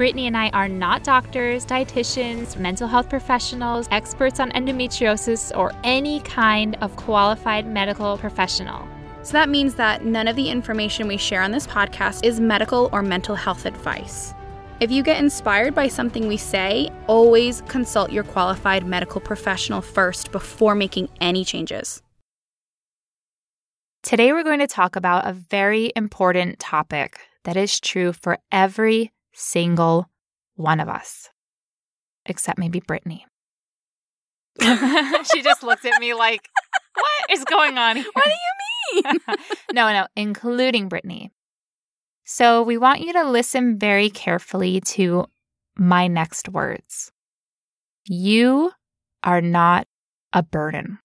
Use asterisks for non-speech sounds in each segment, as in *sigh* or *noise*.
Brittany and I are not doctors, dietitians, mental health professionals, experts on endometriosis, or any kind of qualified medical professional. So that means that none of the information we share on this podcast is medical or mental health advice. If you get inspired by something we say, always consult your qualified medical professional first before making any changes. Today, we're going to talk about a very important topic that is true for every single one of us, except maybe Brittany. *laughs* she just looked at me like, what is going on here? What do you mean? *laughs* no, no, including Brittany. So we want you to listen very carefully to my next words. You are not a burden.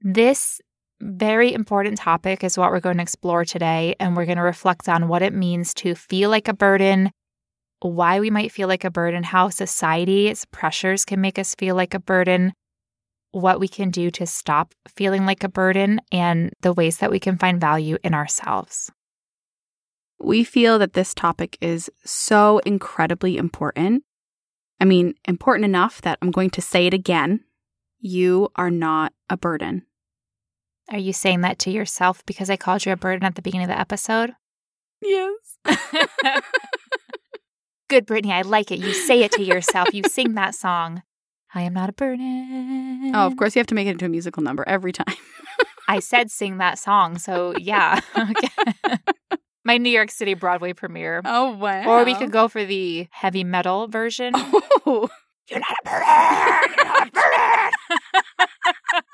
This very important topic is what we're going to explore today, and we're going to reflect on what it means to feel like a burden, why we might feel like a burden, how society's pressures can make us feel like a burden, what we can do to stop feeling like a burden, and the ways that we can find value in ourselves. We feel that this topic is so incredibly important. I mean, important enough that I'm going to say it again. You are not a burden. Are you saying that to yourself because I called you a burden at the beginning of the episode? Yes. *laughs* *laughs* Good, Brittany. I like it. You say it to yourself. You sing that song. I am not a burden. Oh, of course, you have to make it into a musical number every time. *laughs* I said sing that song. So, yeah. *laughs* My New York City Broadway premiere. Oh, wow. Or we could go for the heavy metal version. Oh. You're not a burden. You're not a burden. *laughs*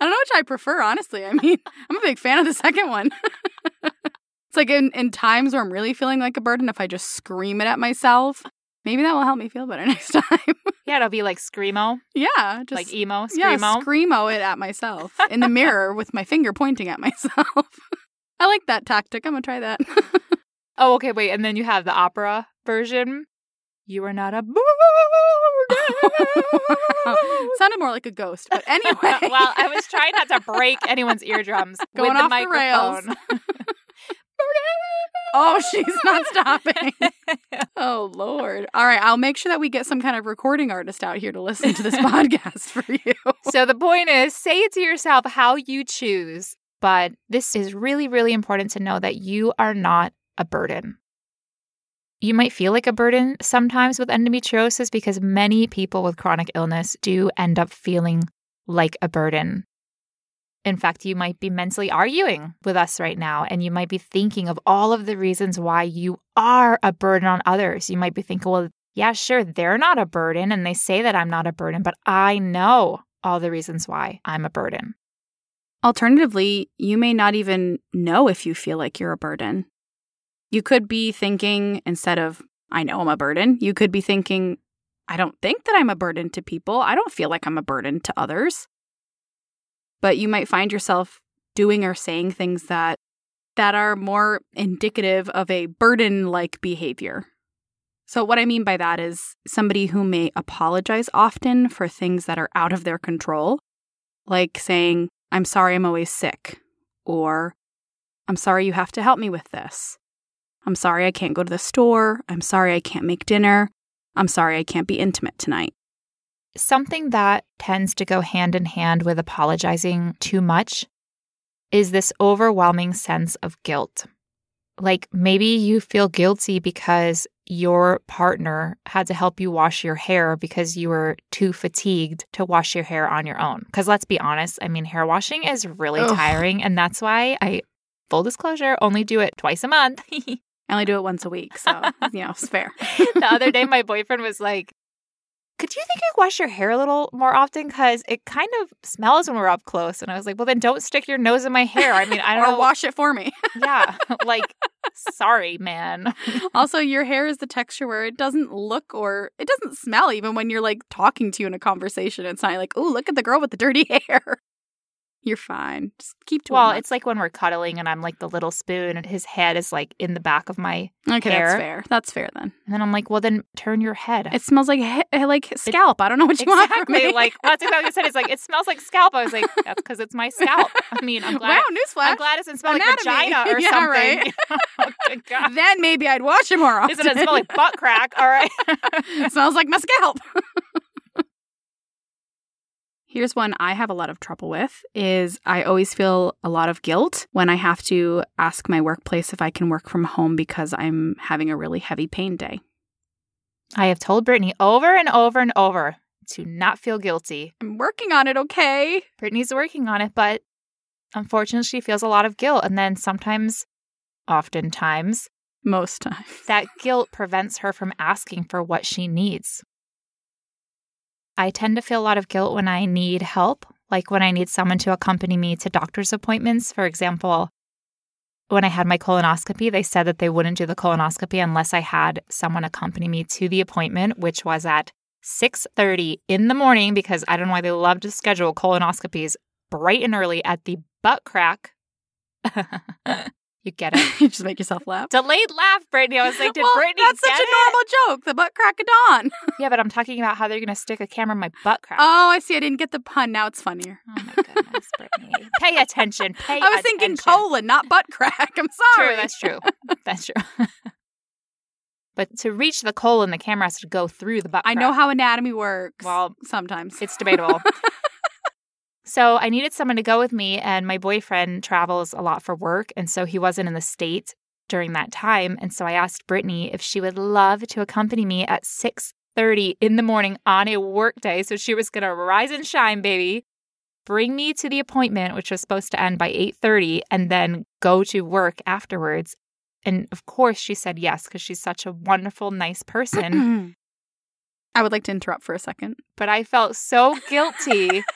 I don't know which I prefer, honestly. I mean, I'm a big fan of the second one. It's like in, in times where I'm really feeling like a burden, if I just scream it at myself, maybe that will help me feel better *laughs* next time. yeah, it'll be like screamo. Yeah, just like emo, screamo. Yeah, screamo it at myself in the mirror *laughs* with my finger pointing at myself. *laughs* I like that tactic. I'm gonna try that. oh, okay, wait, and then you have the opera version. You are not a. Sounded more like a ghost, but anyway. well, I was trying not to break anyone's eardrums Going with the off microphone. the rails. Oh, she's not stopping. *laughs* oh, Lord. All right, I'll make sure that we get some kind of recording artist out here to listen to this *laughs* podcast for you. so the point is say it to yourself how you choose, but this is really, really important to know that you are not a burden. You might feel like a burden sometimes with endometriosis because many people with chronic illness do end up feeling like a burden. In fact, you might be mentally arguing with us right now, and you might be thinking of all of the reasons why you are a burden on others. You might be thinking, well, yeah, sure, they're not a burden, and they say that I'm not a burden, but I know all the reasons why I'm a burden. Alternatively, you may not even know if you feel like you're a burden. You could be thinking, instead of, I know I'm a burden, you could be thinking, I don't think that I'm a burden to people. I don't feel like I'm a burden to others. But you might find yourself doing or saying things that that are more indicative of a burden like behavior. So what I mean by that is somebody who may apologize often for things that are out of their control, like saying, "I'm sorry I'm always sick," or "I'm sorry you have to help me with this." I'm sorry I can't go to the store. I'm sorry I can't make dinner. I'm sorry I can't be intimate tonight. Something that tends to go hand in hand with apologizing too much is this overwhelming sense of guilt. Like maybe you feel guilty because your partner had to help you wash your hair because you were too fatigued to wash your hair on your own. Because let's be honest, I mean, hair washing is really Ugh. tiring. And that's why I, full disclosure, only do it twice a month. *laughs* I only do it once a week, so you know it's fair. *laughs* the other day, *laughs* my boyfriend was like, could you think I'd wash your hair a little more often? Because it kind of smells when we're up close. And I was like, well, then don't stick your nose in my hair. I mean, I don't or know. wash it for me. *laughs* yeah. Like, sorry, man. *laughs* also, your hair is the texture where it doesn't look or it doesn't smell even when you're like talking to you in a conversation. It's not like, oh, look at the girl with the dirty *laughs* hair. You're fine. Just keep to Well, it. it's like when we're cuddling and I'm like the little spoon and his head is like in the back of my. okay. hair. That's fair. That's fair then. And then I'm like, well, then turn your head. It smells like he- like scalp. I don't know what you want from exactly. me. Like, that's exactly what I said. It's like, it smells like scalp. I was like, *laughs* that's because it's my scalp. I mean, I'm glad. wow, newsflash. I'm glad it doesn't smell Anatomy. like vagina *laughs* or Yeah, something. right. *laughs* oh, good God. then maybe I'd wash it more often. Doesn't it smell like butt crack? All right. smells like my scalp. Here's one I have a lot of trouble with is I always feel a lot of guilt when I have to ask my workplace if I can work from home because I'm having a really heavy pain day. I have told Brittany over and over and over to not feel guilty. I'm working on it, okay? Brittany's working on it, but unfortunately, she feels a lot of guilt. And then sometimes, oftentimes, Most *laughs* times. that guilt prevents her from asking for what she needs. I tend to feel a lot of guilt when I need help, like when I need someone to accompany me to doctor's appointments. For example, when I had my colonoscopy, they said that they wouldn't do the colonoscopy unless I had someone accompany me to the appointment, which was at 6:30 in the morning because I don't know why they love to schedule colonoscopies bright and early at the butt crack. *laughs* you get it? *laughs* you just make yourself laugh. Delayed laugh, Brittany. I was like, did well, Brittany that's such a it? normal joke. The butt crack of dawn. *laughs* Yeah, but I'm talking about how they're going to stick a camera in my butt crack. Oh, I see. I didn't get the pun. Now it's funnier. Oh my goodness, Brittany. *laughs* Pay attention. Pay I was thinking colon, not butt crack. I'm sorry. True, that's true. That's true. but to reach the colon, the camera has to go through the butt I crack. know how anatomy works. Well, sometimes It's debatable. So I needed someone to go with me, and my boyfriend travels a lot for work, and so he wasn't in the state during that time. And so I asked Brittany if she would love to accompany me at six thirty in the morning on a work day. So she was gonna rise and shine, baby. Bring me to the appointment, which was supposed to end by eight thirty, and then go to work afterwards. And of course, she said yes because she's such a wonderful, nice person. *clears throat* I would like to interrupt for a second. but I felt so guilty. *laughs*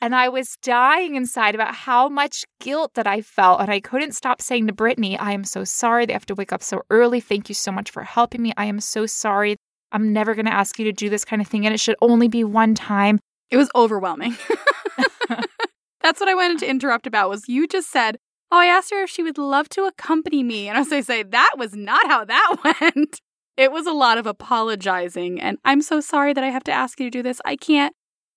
and I was dying inside about how much guilt that I felt. And I couldn't stop saying to Brittany, I am so sorry they have to wake up so early. Thank you so much for helping me. I am so sorry. I'm never going to ask you to do this kind of thing. And it should only be one time. It was overwhelming. *laughs* That's what I wanted to interrupt about was you just said, Oh, I asked her if she would love to accompany me. And as I say, that was not how that *laughs* went. It was a lot of apologizing and I'm so sorry that I have to ask you to do this. I can't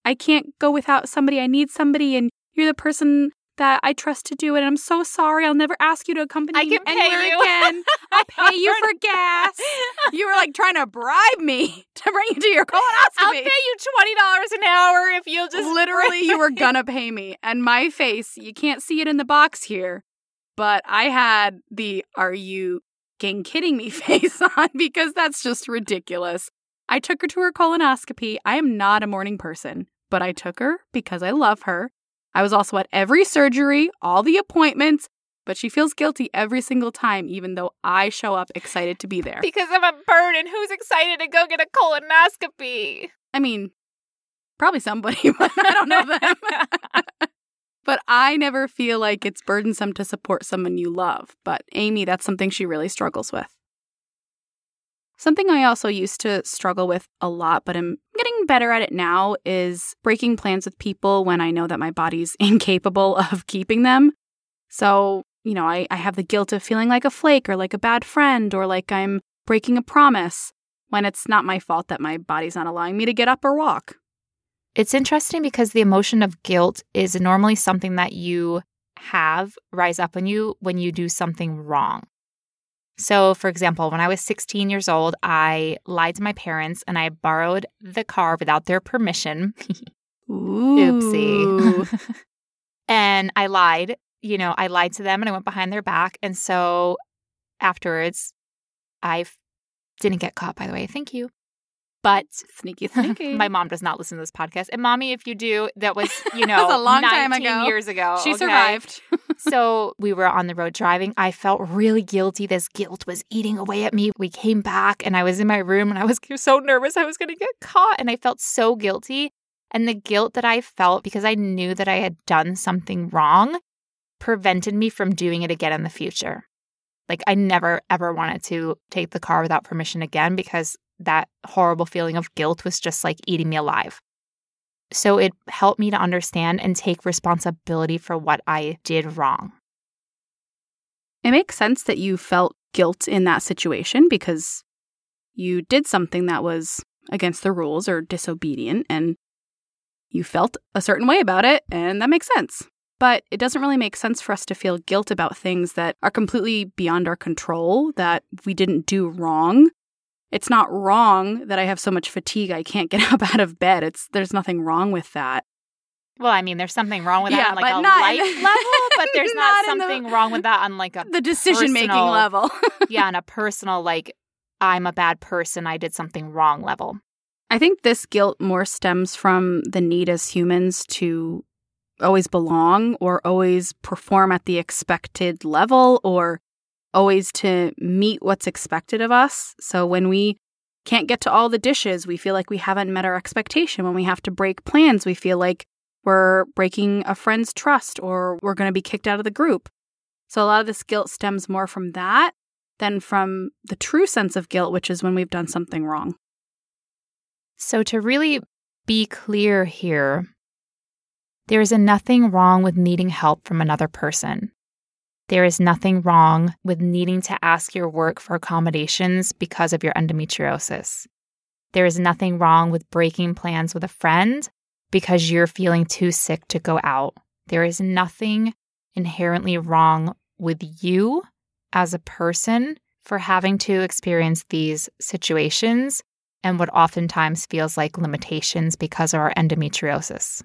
I can't go without somebody. I need somebody and you're the person that I trust to do it. And I'm so sorry. I'll never ask you to accompany I me can pay anywhere you. again. *laughs* I'll pay you for gas. *laughs* You were like trying to bribe me *laughs* to bring you to your colonoscopy. I'll pay you $20 an hour if you'll just. Literally, you were gonna pay me. And my face, you can't see it in the box here, but I had the are you kidding me face on because that's just ridiculous. I took her to her colonoscopy. I am not a morning person, but I took her because I love her. I was also at every surgery, all the appointments, but she feels guilty every single time, even though I show up excited to be there. Because I'm a bird and who's excited to go get a colonoscopy? I mean, probably somebody, *laughs* but I don't know them. *laughs* but I never feel like it's burdensome to support someone you love. But Amy, that's something she really struggles with. Something I also used to struggle with a lot, but I'm getting better at it now, is breaking plans with people when I know that my body's *laughs* incapable of keeping them. So, you know, I, I have the guilt of feeling like a flake or like a bad friend or like I'm breaking a promise when it's not my fault that my body's not allowing me to get up or walk. It's interesting because the emotion of guilt is normally something that you have rise up on you when you do something wrong. So, for example, when I was 16 years old, I lied to my parents and I borrowed the car without their permission. Oopsie. *laughs* and I lied, you know, I lied to them and I went behind their back. And so afterwards, I didn't get caught, by the way. Thank you. But sneaky, sneaky. *laughs* my mom does not listen to this podcast. And mommy, if you do, that was, *laughs* you know, was a long 19 time ago. years ago. she okay? survived. *laughs* so we were on the road driving. I felt really guilty. This guilt was eating away at me. We came back and I was in my room and I was so nervous I was going to get caught. And I felt so guilty. And the guilt that I felt because I knew that I had done something wrong prevented me from doing it again in the future. Like I never ever wanted to take the car without permission again because that horrible feeling of guilt was just like eating me alive. So it helped me to understand and take responsibility for what I did wrong. It makes sense that you felt guilt in that situation because you did something that was against the rules or disobedient and you felt a certain way about it, and that makes sense. But it doesn't really make sense for us to feel guilt about things that are completely beyond our control, that we didn't do wrong. It's not wrong that I have so much fatigue I can't get *laughs* up out of bed. It's there's nothing wrong with that. Well, I mean, there's something wrong with that yeah, on like a life level, but there's *laughs* not, not something the, wrong with that on like a the decision making level. *laughs* yeah, on a personal like I'm a bad person, I did something wrong level. I think this guilt more stems from the need as humans to always belong or always perform at the expected level or always to meet what's expected of us. So when we can't get to all the dishes, we feel like we haven't met our expectation. When we have to break plans, we feel like we're breaking a friend's trust or we're going to be kicked out of the group. So a lot of this guilt stems more from that than from the true sense of guilt, which is when we've done something wrong. So to really be clear here, there is nothing wrong with needing help from another person. There is nothing wrong with needing to ask your work for accommodations because of your endometriosis. There is nothing wrong with breaking plans with a friend because you're feeling too sick to go out. There is nothing inherently wrong with you as a person for having to experience these situations and what oftentimes feels like limitations because of our endometriosis.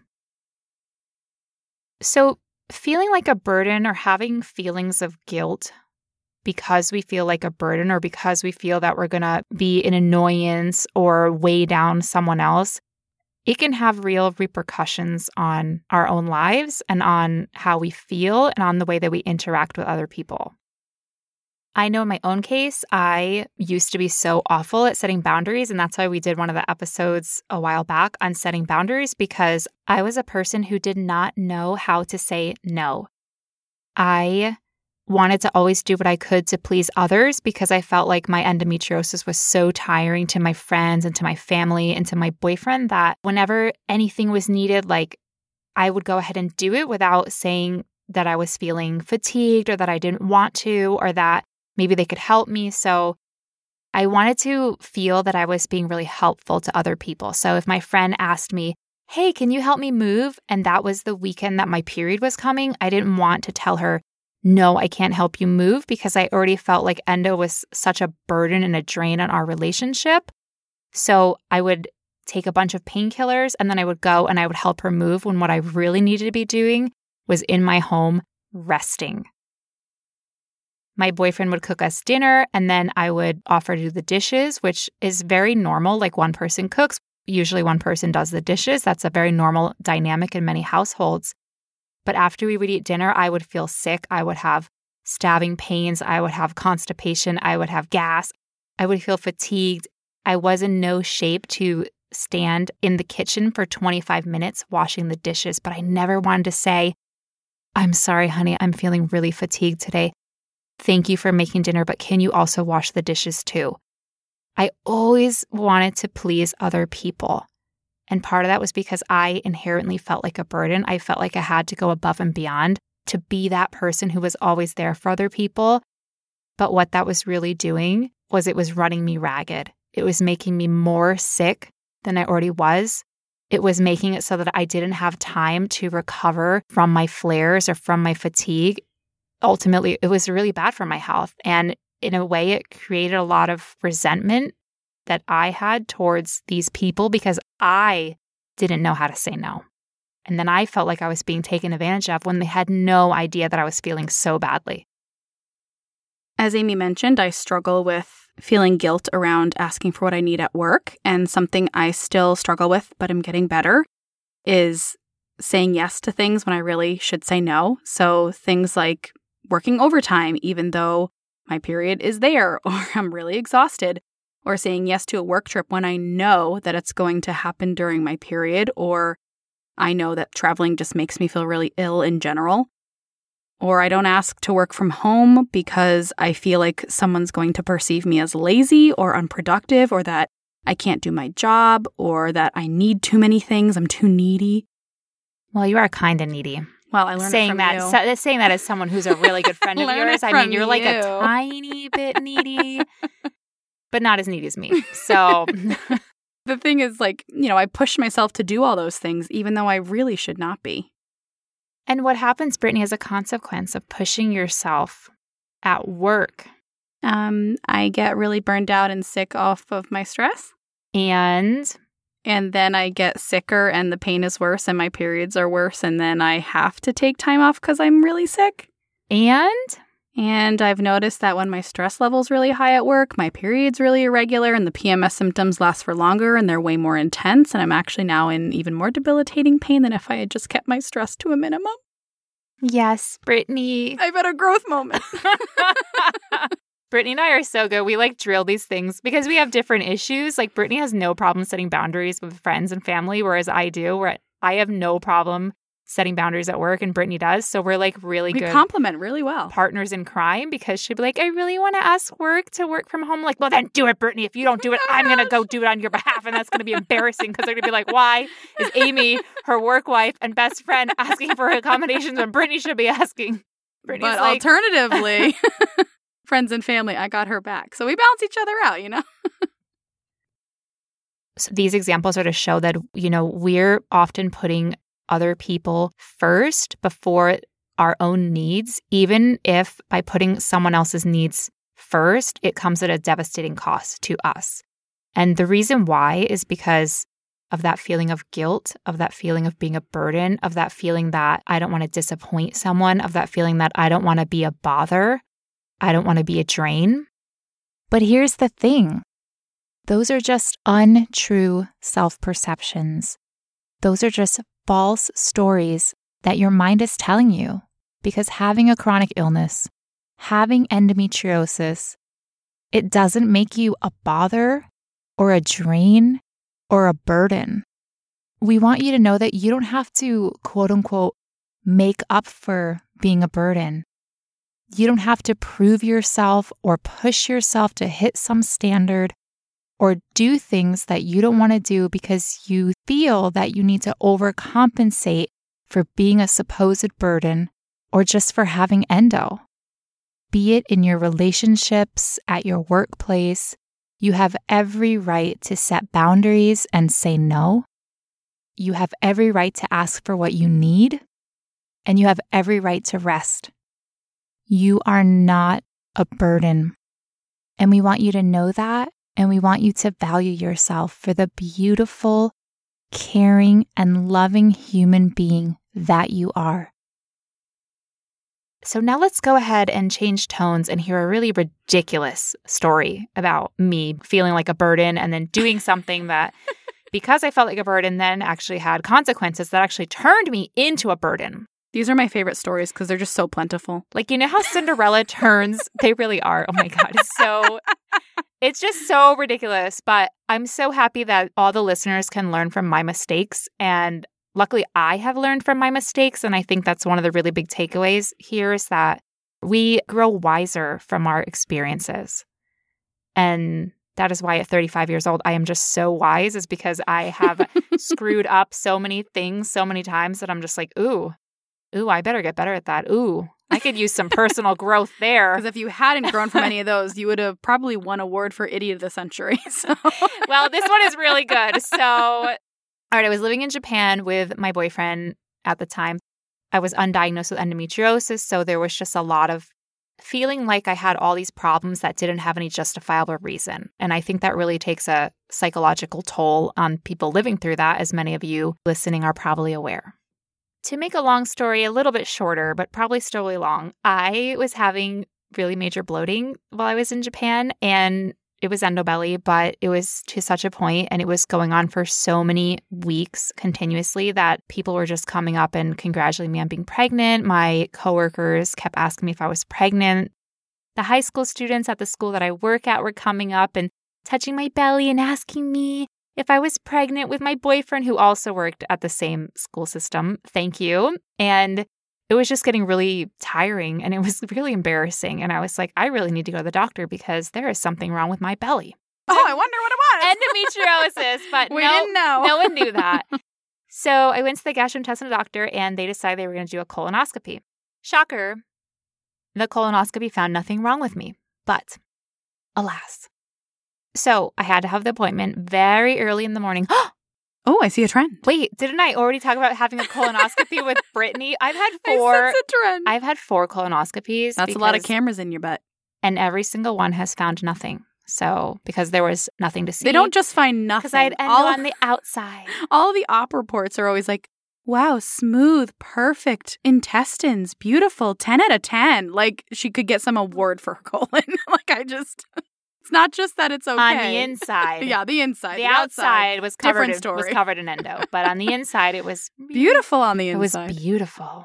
So, feeling like a burden or having feelings of guilt because we feel like a burden or because we feel that we're going to be an annoyance or weigh down someone else, it can have real repercussions on our own lives and on how we feel and on the way that we interact with other people. I know in my own case, I used to be so awful at setting boundaries. And that's why we did one of the episodes a while back on setting boundaries because I was a person who did not know how to say no. I wanted to always do what I could to please others because I felt like my endometriosis was so tiring to my friends and to my family and to my boyfriend that whenever anything was needed, like I would go ahead and do it without saying that I was feeling fatigued or that I didn't want to or that maybe they could help me. So I wanted to feel that I was being really helpful to other people. So if my friend asked me, Hey, can you help me move? And that was the weekend that my period was coming, I didn't want to tell her, No, I can't help you move because I already felt like endo was such a burden and a drain on our relationship. So I would take a bunch of painkillers and then I would go and I would help her move when what I really needed to be doing was in my home resting my boyfriend would cook us dinner and then I would offer to do the dishes, which is very normal. Like one person cooks, usually one person does the dishes. That's a very normal dynamic in many households. But after we would eat dinner, I would feel sick. I would have stabbing pains. I would have constipation. I would have gas. I would feel fatigued. I was in no shape to stand in the kitchen for 25 minutes washing the dishes, but I never wanted to say, I'm sorry, honey, I'm feeling really fatigued today. Thank you for making dinner, but can you also wash the dishes too? I always wanted to please other people. And part of that was because I inherently felt like a burden. I felt like I had to go above and beyond to be that person who was always there for other people. But what that was really doing was it was running me ragged. It was making me more sick than I already was. It was making it so that I didn't have time to recover from my flares or from my fatigue ultimately it was really bad for my health. And in a way, it created a lot of resentment that I had towards these people because I didn't know how to say no. And then I felt like I was being taken advantage of when they had no idea that I was feeling so badly. As Amy mentioned, I struggle with feeling guilt around asking for what I need at work. And something I still struggle with, but I'm getting better, is saying yes to things when I really should say no. So things like working overtime, even though my period is there, *laughs* or I'm really exhausted, or saying yes to a work trip when I know that it's going to happen during my period, or I know that traveling just makes me feel really ill in general. Or I don't ask to work from home because I feel like someone's going to perceive me as lazy or unproductive, or that I can't do my job, or that I need too many things, I'm too needy. Well, you are kind of needy. Well, I learned saying that you. saying that as someone who's a really good friend *laughs* of yours. I mean, you're like a tiny bit needy, *laughs* but not as needy as me. *laughs* So the thing is, like, you know, I push myself to do all those things, even though I really should not be. And what happens, Brittany, as a consequence of pushing yourself at work Um, I get really burned out and sick off of my stress. and And then I get sicker and the pain is worse and my periods are worse. And then I have to take time off because I'm really sick. and And I've noticed that when my stress level's really high at work, my period's really irregular and the PMS symptoms last for longer and they're way more intense. And I'm actually now in even more debilitating pain than if I had just kept my stress to a minimum. yes, Brittany. I've had a growth moment. *laughs* *laughs* Brittany and I are so good. We like drill these things because we have different issues. Like Brittany has no problem setting boundaries with friends and family, whereas I do. Where I have no problem setting boundaries at work, and Brittany does. So we're like really we good complement really well. partners in crime because she'd be like, I really want to ask work to work from home. Like, well, then do it, Brittany. If you don't do it, I'm going to go do it on your behalf. And that's going to be embarrassing because they're going to be like, why is Amy, her work wife and best friend, asking for accommodations when Brittany should be asking? Brittany's but like, alternatively, *laughs* friends and family, I got her back. So we balance each other out, you know? *laughs* so these examples are to show that, you know, we're often putting other people first before our own needs, even if by putting someone else's needs first, it comes at a devastating cost to us. And the reason why is because of that feeling of guilt, of that feeling of being a burden, of that feeling that I don't want to disappoint someone, of that feeling that I don't want to be a bother, I don't want to be a drain. But here's the thing those are just untrue self perceptions. Those are just false stories that your mind is telling you because having a chronic illness, having endometriosis, it doesn't make you a bother or a drain or a burden. We want you to know that you don't have to quote unquote make up for being a burden. You don't have to prove yourself or push yourself to hit some standard or do things that you don't want to do because you feel that you need to overcompensate for being a supposed burden or just for having endo. Be it in your relationships, at your workplace, you have every right to set boundaries and say no. You have every right to ask for what you need, and you have every right to rest. You are not a burden. And we want you to know that, and we want you to value yourself for the beautiful, caring, and loving human being that you are. So now let's go ahead and change tones and hear a really ridiculous story about me feeling like a burden and then doing *laughs* something that, because I felt like a burden, then actually had consequences that actually turned me into a burden. These are my favorite stories because they're just so plentiful. Like, you know how Cinderella *laughs* turns? They really are. Oh my God. It's so, *laughs* it's just so ridiculous. But I'm so happy that all the listeners can learn from my mistakes. And luckily, I have learned from my mistakes. And I think that's one of the really big takeaways here is that we grow wiser from our experiences. And that is why at 35 years old, I am just so wise, is because I have *laughs* screwed up so many things so many times that I'm just like, ooh, ooh, I better get better at that. Ooh, I could use some personal growth there. Because if you hadn't grown from any of those, you would have probably won award for idiot of the century. *laughs* So well, this one is really good. *laughs* So, all right, I was living in Japan with my boyfriend at the time. I was undiagnosed with endometriosis. So there was just a lot of feeling like I had all these problems that didn't have any justifiable reason. And I think that really takes a psychological toll on people living through that, as many of you listening are probably aware. To make a long story a little bit shorter, but probably still really long, I was having really major bloating while I was in Japan. And it was endobelly, but it was to such a point and it was going on for so many weeks continuously that people were just coming up and congratulating me on being pregnant. My coworkers kept asking me if I was pregnant. The high school students at the school that I work at were coming up and touching my belly and asking me if I was pregnant with my boyfriend, who also worked at the same school system. Thank you. And it was just getting really tiring and it was *laughs* really embarrassing. And I was like, I really need to go to the doctor because there is something wrong with my belly. Oh, I wonder what it was. *laughs* Endometriosis, but *laughs* we no, didn't know. no one knew that. so I went to the gastrointestinal doctor and they decided they were going to do a colonoscopy. Shocker. The colonoscopy found nothing wrong with me, but alas. So I had to have the appointment very early in the morning. *gasps* Oh, I see a trend. Wait, didn't I already talk about having a colonoscopy with *laughs* Brittany? I've had I four. sense a trend. I've had four colonoscopies. That's a lot of cameras in your butt. and every single one has found nothing. So because there was nothing to see. They don't just find nothing. because I had endo all, on the *laughs* outside. all the op reports are always like, wow, smooth, perfect intestines, beautiful, 10 out of 10. Like she could get some award for her *laughs* colon. like I just, it's not just that it's okay. On the inside, *laughs* Yeah, the inside. the, The, outside was covered Different in, was covered in endo, but on the *laughs* inside it was Beautiful on the inside, It was beautiful.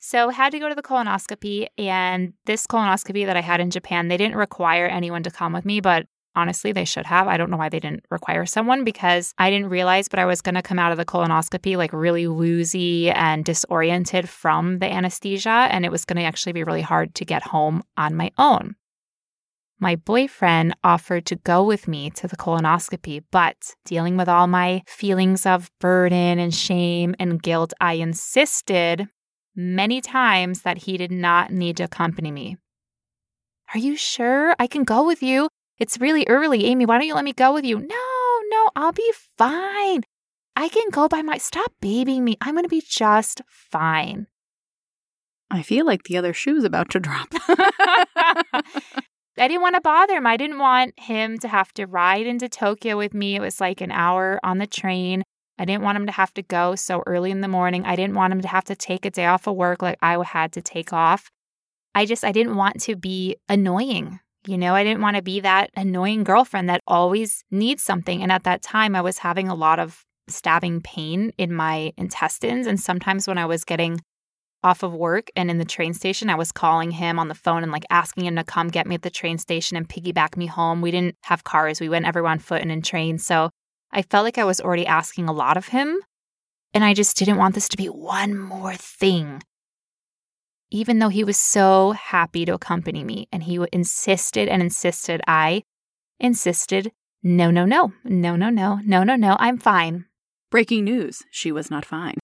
So had to go to the colonoscopy, and this colonoscopy that I had in Japan, they didn't require anyone to come with me, but honestly, they should have. I don't know why they didn't require someone because I didn't realize, but I was going to come out of the colonoscopy like really woozy and disoriented from the anesthesia, and it was going to actually be really hard to get home on my own. My boyfriend offered to go with me to the colonoscopy, but dealing with all my feelings of burden and shame and guilt, I insisted many times that he did not need to accompany me. Are you sure? I can go with you. It's really early, Amy. Why don't you let me go with you? No, no, I'll be fine. I can go by my stop babying me. I'm going to be just fine. I feel like the other shoe's about to drop. *laughs* *laughs* *laughs* I didn't want to bother him. I didn't want him to have to ride into Tokyo with me. It was like an hour on the train. I didn't want him to have to go so early in the morning. I didn't want him to have to take a day off of work like I had to take off. I just, I didn't want to be annoying. You know, I didn't want to be that annoying girlfriend that always needs something. And at that time, I was having a lot of stabbing pain in my intestines. And sometimes when I was getting off of work and in the train station, I was calling him on the phone and like asking him to come get me at the train station and piggyback me home. We didn't have cars, we went everyone on foot and in trains. So I felt like I was already asking a lot of him. And I just didn't want this to be one more thing. Even though he was so happy to accompany me and he insisted and insisted, I insisted, no, no, no, no, no, no, no, no, no, I'm fine. Breaking news she was not fine.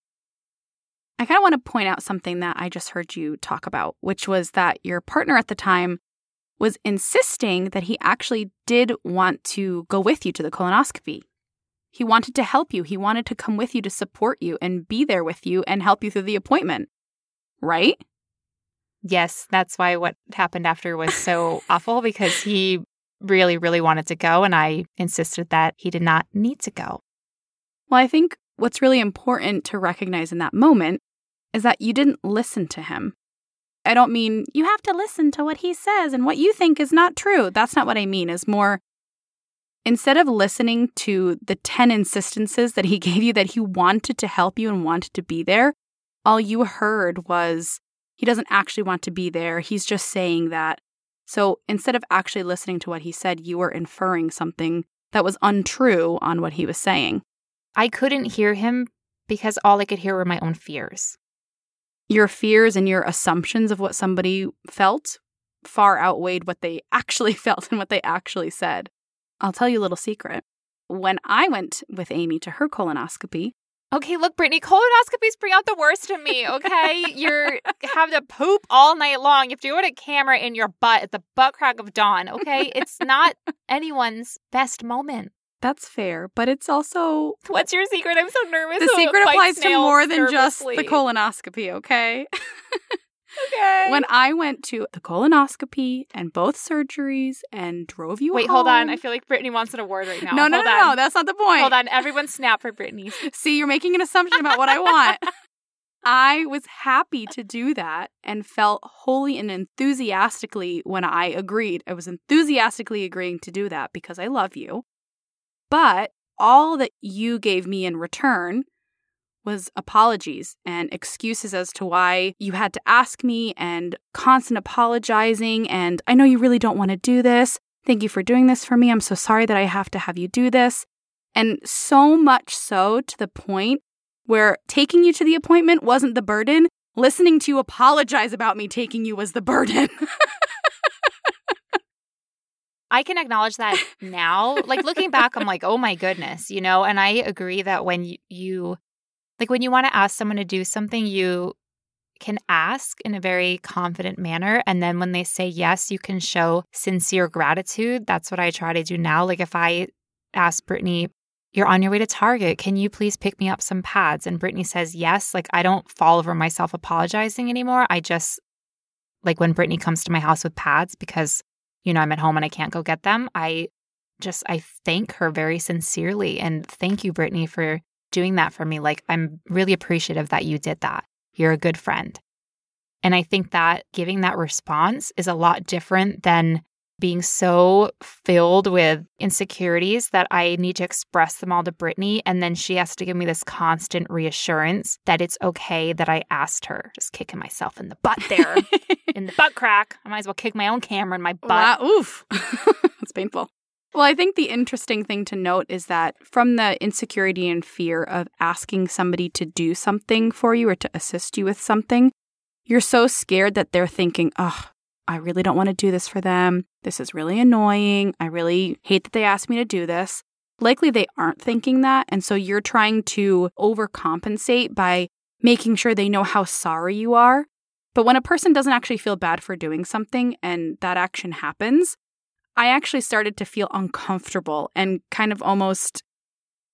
I kind of want to point out something that I just heard you talk about, which was that your partner at the time was insisting that he actually did want to go with you to the colonoscopy. He wanted to help you. He wanted to come with you to support you and be there with you and help you through the appointment. Right? Yes, that's why what happened after was so *laughs* awful because he really, really wanted to go. And I insisted that he did not need to go. Well, I think what's really important to recognize in that moment is that you didn't listen to him. I don't mean you have to listen to what he says and what you think is not true. That's not what I mean. Is more instead of listening to the 10 insistences that he *laughs* gave you that he wanted to help you and wanted to be there, all you heard was he doesn't actually want to be there. He's just saying that. So instead of actually listening to what he said, you were inferring something that was untrue on what he was saying. I couldn't hear him because all I could hear were my own fears. Your fears and your assumptions of what somebody felt far outweighed what they *laughs* actually felt and what they actually said. I'll tell you a little secret. When I went with Amy to her colonoscopy, Okay, look, Brittany, colonoscopies bring out the worst in me, okay? *laughs* You're have to poop all night long. You have to go to camera in your butt at the butt crack of dawn, okay? It's not anyone's best moment. That's fair, but it's also *laughs* What's your secret? I'm so nervous. the secret applies to more than just the colonoscopy, okay? Okay. when I went to the colonoscopy and both surgeries and drove you Wait, hold on. I feel like Brittany wants an award right now. no, no, hold no, on. no, that's not the point. Hold on. Everyone snap for Brittany. *laughs* See, you're making an assumption about what I want. *laughs* I was happy to do that and felt wholly and enthusiastically when I agreed. I was enthusiastically agreeing to do that because I love you. But all that you gave me in return was apologies and excuses as to why you had to ask me and constant apologizing. And I know you really don't want to do this. Thank you for doing this for me. I'm so sorry that I have to have you do this. And so much so to the point where taking you to the appointment wasn't the burden, listening to you apologize about me taking you was the burden. *laughs* I can acknowledge that *laughs* now. like looking back, I'm like, oh my goodness, you know, and I agree that when you, you like when you want to ask someone to do something, you can ask in a very confident manner. And then when they say yes, you can show sincere gratitude. That's what I try to do now. Like if I ask Brittany, you're on your way to Target. Can you please pick me up some pads? And Brittany says yes. Like I don't fall over myself apologizing anymore. I just, like when Brittany comes to my house with pads because, you know, I'm at home and I can't go get them, I just, I thank her very sincerely. And thank you, Brittany, for doing that for me. Like, I'm really appreciative that you did that. You're a good friend. And I think that giving that response is a lot different than being so filled with insecurities that I need to express them all to Brittany. And then she has to give me this constant reassurance that it's okay that I asked her. Just kicking myself in the butt there, *laughs* in the butt crack. I might as well kick my own camera in my butt. Wow, oof. *laughs* That's painful. Well, I think the interesting thing to note is that from the insecurity and fear of asking somebody to do something for you or to assist you with something, you're so scared that they're thinking, oh, I really don't want to do this for them. This is really annoying. I really hate that they asked me to do this. Likely they aren't thinking that. And so you're trying to overcompensate by making sure they know how sorry you are. But when a person doesn't actually feel bad for doing something and that action happens, I actually started to feel uncomfortable and kind of almost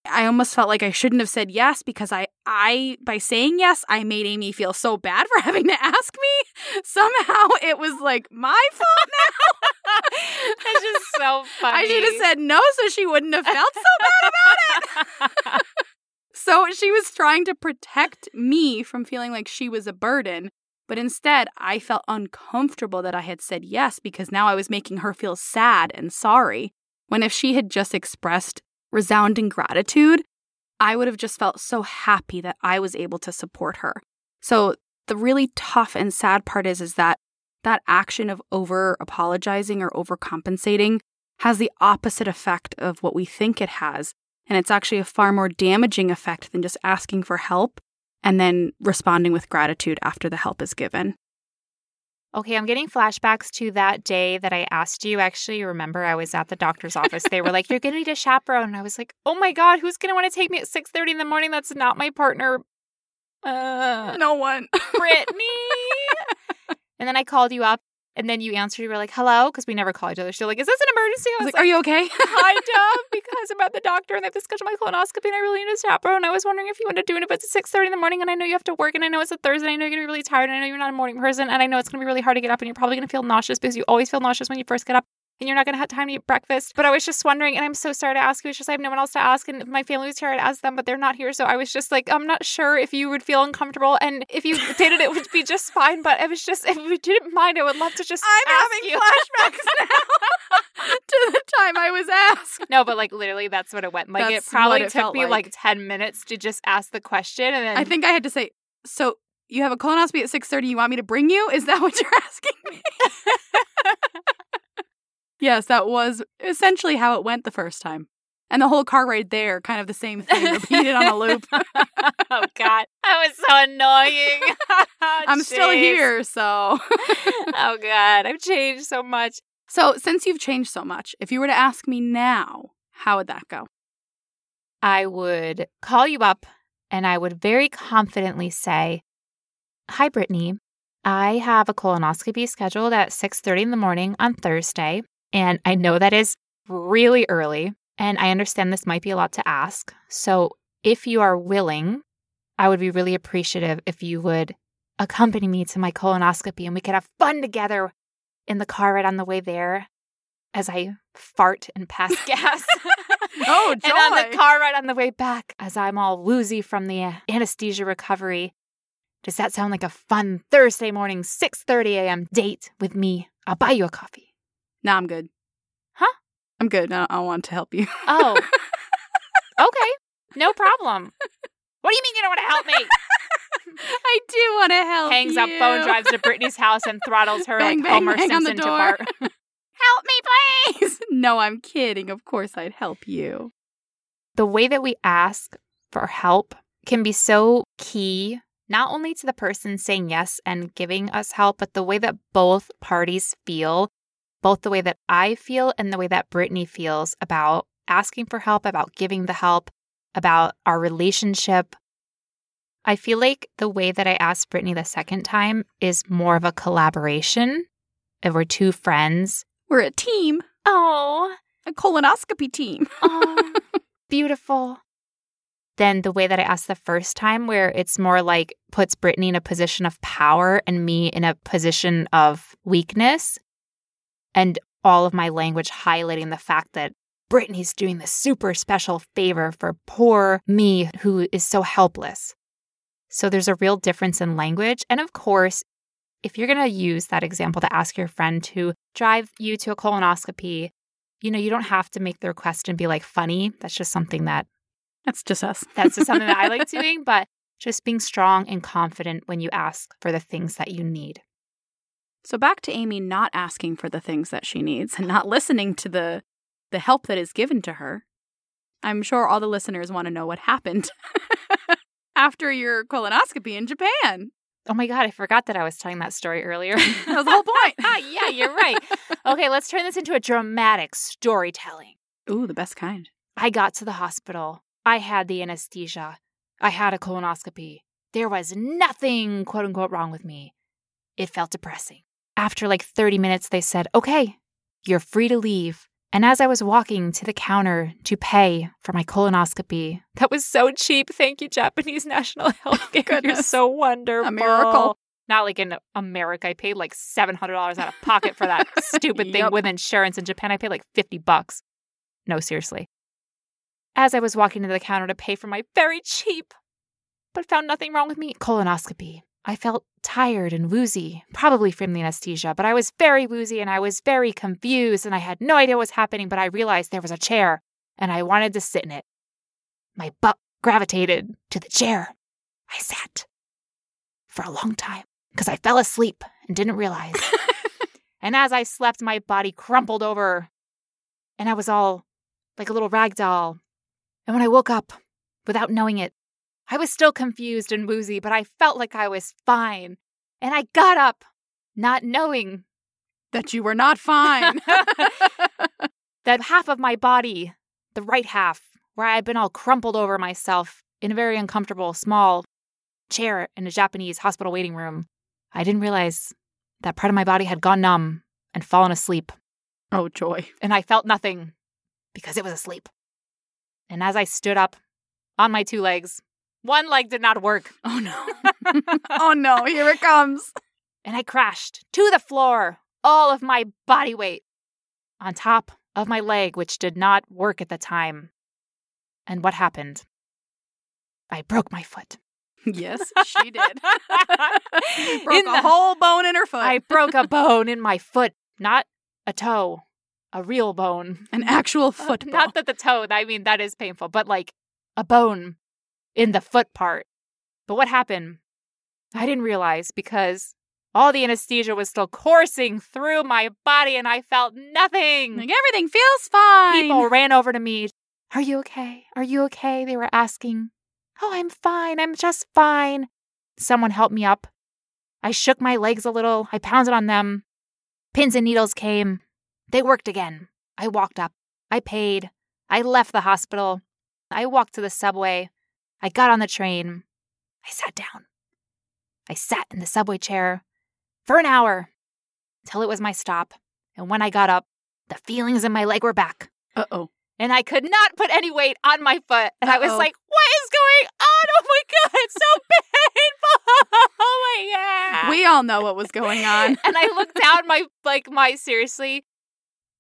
I almost felt like I shouldn't have said yes because I I by saying yes I made Amy feel so bad *laughs* for having to ask me. Somehow it was like my fault now. *laughs* That's just so funny. I should have said no so she wouldn't have felt so bad about it. *laughs* so she was trying to protect me from feeling like she was a burden but instead, I felt uncomfortable that I had said yes because now I was making her feel sad and sorry. When if she had just expressed resounding gratitude, I would have just felt so happy that I was able to support her. So the really tough and sad part is is that that action of over apologizing or overcompensating has the opposite effect of what we think it has. And it's actually a far more damaging effect than just asking for help and then responding with gratitude after the help is given. Okay, I'm getting flashbacks to that day that I asked you. Actually, you remember I was at the doctor's office. They were like, "You're going to need a chaperone," and I was like, "Oh my god, who's going to want to take me at 6:30 in the morning? That's not my partner." Uh, no one, *laughs* Brittany. and then I called you up and then you answered, you were like, hello, because we never call each other. She's like, is this an emergency? I was, I was like, are you okay? *laughs* *laughs* kind of, because I'm at the doctor and they have to schedule my colonoscopy and I really need a chaperone. I was wondering if you wanted to do it, but it's 6.30 in the morning and I know you have to work and I know it's a Thursday. I know you're going to be really tired and I know you're not a morning person and I know it's going to be really hard to get up and you're probably going to feel nauseous because you always feel nauseous when you first get up and you're not going to have time to eat breakfast. But I was just wondering, and I'm so sorry to ask you. It's just I have no one else to ask, and if my family was here, I'd ask them, but they're not here. So I was just like, I'm not sure if you would feel uncomfortable, and if you did it, it would be just fine. But it was just, if you didn't mind, I would love to just. I'm having you. flashbacks now *laughs* to the time I was asked. No, but like literally, that's what it went. Like that's it probably it took me like. like ten minutes to just ask the question, and then I think I had to say, so you have a colonoscopy at 6.30 you want me to bring you is that what you're *laughs* asking me *laughs* Yes, that was essentially how it went the first time. And the whole car ride there, kind of the same thing, repeated on a loop. *laughs* oh, God. That was so annoying. *laughs* *laughs* I'm still here, so. oh, God. I've changed so much. So, since you've changed so much, if you were to ask me now, how would that go? I would call you up and I would very confidently say, Hi, Brittany. I have a colonoscopy scheduled at 6:30 in the morning on Thursday. And I know that is really early. And I understand this might be a lot to ask. So if you are willing, I would be really appreciative if you would accompany me to my colonoscopy and we could have fun together in the car right on the way there as I fart and pass *laughs* gas. *laughs* oh, joy. *laughs* and on the car ride on the way back as I'm all woozy from the anesthesia recovery. Does that sound like a fun Thursday morning 6:30 a.m. date with me? I'll buy you a coffee. No, I'm good. Huh? I'm good. I, I want to help you. Oh. *laughs* okay. No problem. What do you mean you don't want to help me? *laughs* I do want to help Hangs up phone, drives to Brittany's house, and throttles her Bang, like bang, Homer bang Simpson to. Bart. *laughs* Help me, please. no, I'm kidding. Of course I'd help you. the way that we ask for help can be so key, not only to the person saying yes and giving us help, but the way that both parties feel, both the way that I feel and the way that Brittany feels about asking for help, about giving the help, about our relationship. I feel like the way that I asked Brittany the second time is more of a collaboration. If we're two friends. We're a team, Oh, a colonoscopy team. Oh, *laughs* beautiful. Then the way that I asked the first time, where it's more like puts Brittany in a position of power and me in a position of weakness, and all of my language highlighting the fact that Brittany's doing this super special favor for poor me who is so helpless. So there's a real difference in language. And of course, if you're going to use that example to ask your friend to drive you to a colonoscopy, you know, you don't have to make the request and be like funny. That's just something that That's just us. *laughs* that's just something that I like *laughs* doing, but just being strong and confident when you ask for the things that you need. So back to Amy not asking for the things that she needs and not listening to the the help that is given to her. I'm sure all the listeners want to know what happened *laughs* after your colonoscopy in Japan. Oh my god, I forgot that I was telling that story earlier. *laughs* That was the whole point. ah, *laughs* yeah, you're right. Okay, let's turn this into a dramatic storytelling. Ooh, the best kind. I got to the hospital. I had the anesthesia. I had a colonoscopy. There was nothing, quote unquote, wrong with me. It felt depressing. After like 30 minutes, they said, okay, you're free to leave. And as I was walking to the counter to pay for my colonoscopy, that was so cheap. Thank you, Japanese *laughs* National Health Care. You're so wonderful. A miracle. Not like in America, I paid like $700 out of pocket for that *laughs* stupid thing Yep. with insurance. In Japan, I paid like 50 bucks. No, seriously. As I was walking to the counter to pay for my very cheap, but found nothing wrong with me, colonoscopy. I felt tired and woozy, probably from the anesthesia, but I was very woozy and I was very confused and I had no idea what was happening, but I realized there was a chair and I wanted to sit in it. My butt gravitated to the chair. I sat for a long time because I fell asleep and didn't realize. *laughs* and as I slept, my body crumpled over and I was all like a little rag doll. And when I woke up, without knowing it, I was still confused and woozy, but I felt like I was fine. And I got up, not knowing That you were not fine. *laughs* that half of my body, the right half, where I had been all crumpled over myself in a very uncomfortable, small chair in a Japanese hospital waiting room, I didn't realize that part of my body had gone numb and fallen asleep. oh, joy. and I felt nothing because it was asleep. And as I stood up on my two legs, one leg did not work, *laughs* Oh, no. *laughs* oh, no. Here it comes. and I crashed to the floor, all of my body weight on top of my leg, which did not work at the time. And what happened? I broke my foot. Yes, *laughs* she did. Broke In a the- whole bone in her foot. I broke a bone in my foot, not a toe, a real bone. An actual foot bone. Not that the toe, I mean, that is painful, but like a bone in the foot part. But what happened? I didn't realize because all the anesthesia was still coursing through my body and I felt nothing. Like, everything feels fine. People ran over to me. Are you okay? Are you okay? They were asking. Oh, I'm fine. I'm just fine. Someone helped me up. I shook my legs a little. I pounded on them. Pins and needles came. They worked again. I walked up. I paid. I left the hospital. I walked to the subway. I got on the train. I sat down. I sat in the subway chair for an hour till it was my stop. And when I got up, the feelings in my leg were back. Uh oh. And I could not put any weight on my foot. And I was like, what is going on? Oh my God, it's so *laughs* painful. *laughs* Oh my God. We all know what was going on. *laughs* and I looked down my, like, my, seriously,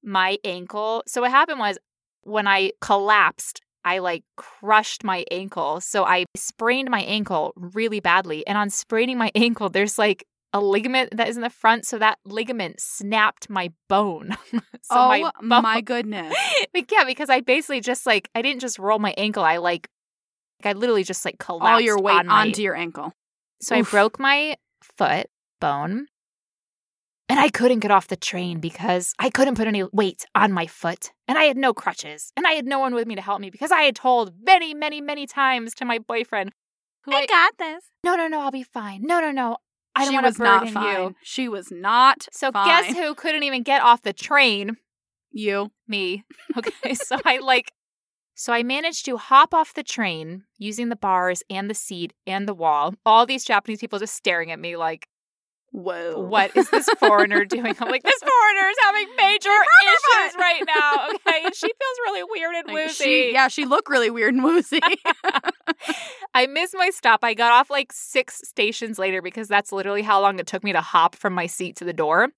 my ankle. So what happened was when I collapsed I like crushed my ankle. So I sprained my ankle really badly. And on spraining my *laughs* ankle, there's like a ligament that is in the front. So that ligament snapped my bone. *laughs* so oh my, my, bone, goodness. *laughs* yeah, because I basically just like, I didn't just roll my ankle. I like, I literally just like collapsed All your weight on my, onto your ankle. So Oof. I broke my foot bone and I couldn't get off the train because I couldn't put any weight on my foot. And I had no crutches. And I had no one with me to help me because I had told many, many, many times to my boyfriend, who I, got this. no, no, no, I'll be fine. No, no, no. I don't she want was to not fine. you. She was not. So fine. guess who couldn't even get off the train? You. Me. *laughs* Okay. so I like, so I managed to hop off the train using the bars and the seat and the wall. All these Japanese people just staring at me like, Whoa. what is this foreigner *laughs* doing? I'm like, this foreigner is having major issues right *laughs* now. Okay. And she feels really weird and Like, woozy. she, yeah, she looked really weird and woozy. *laughs* I missed my stop. I got off like six stations later because that's literally how long it took me to hop from my seat to the door.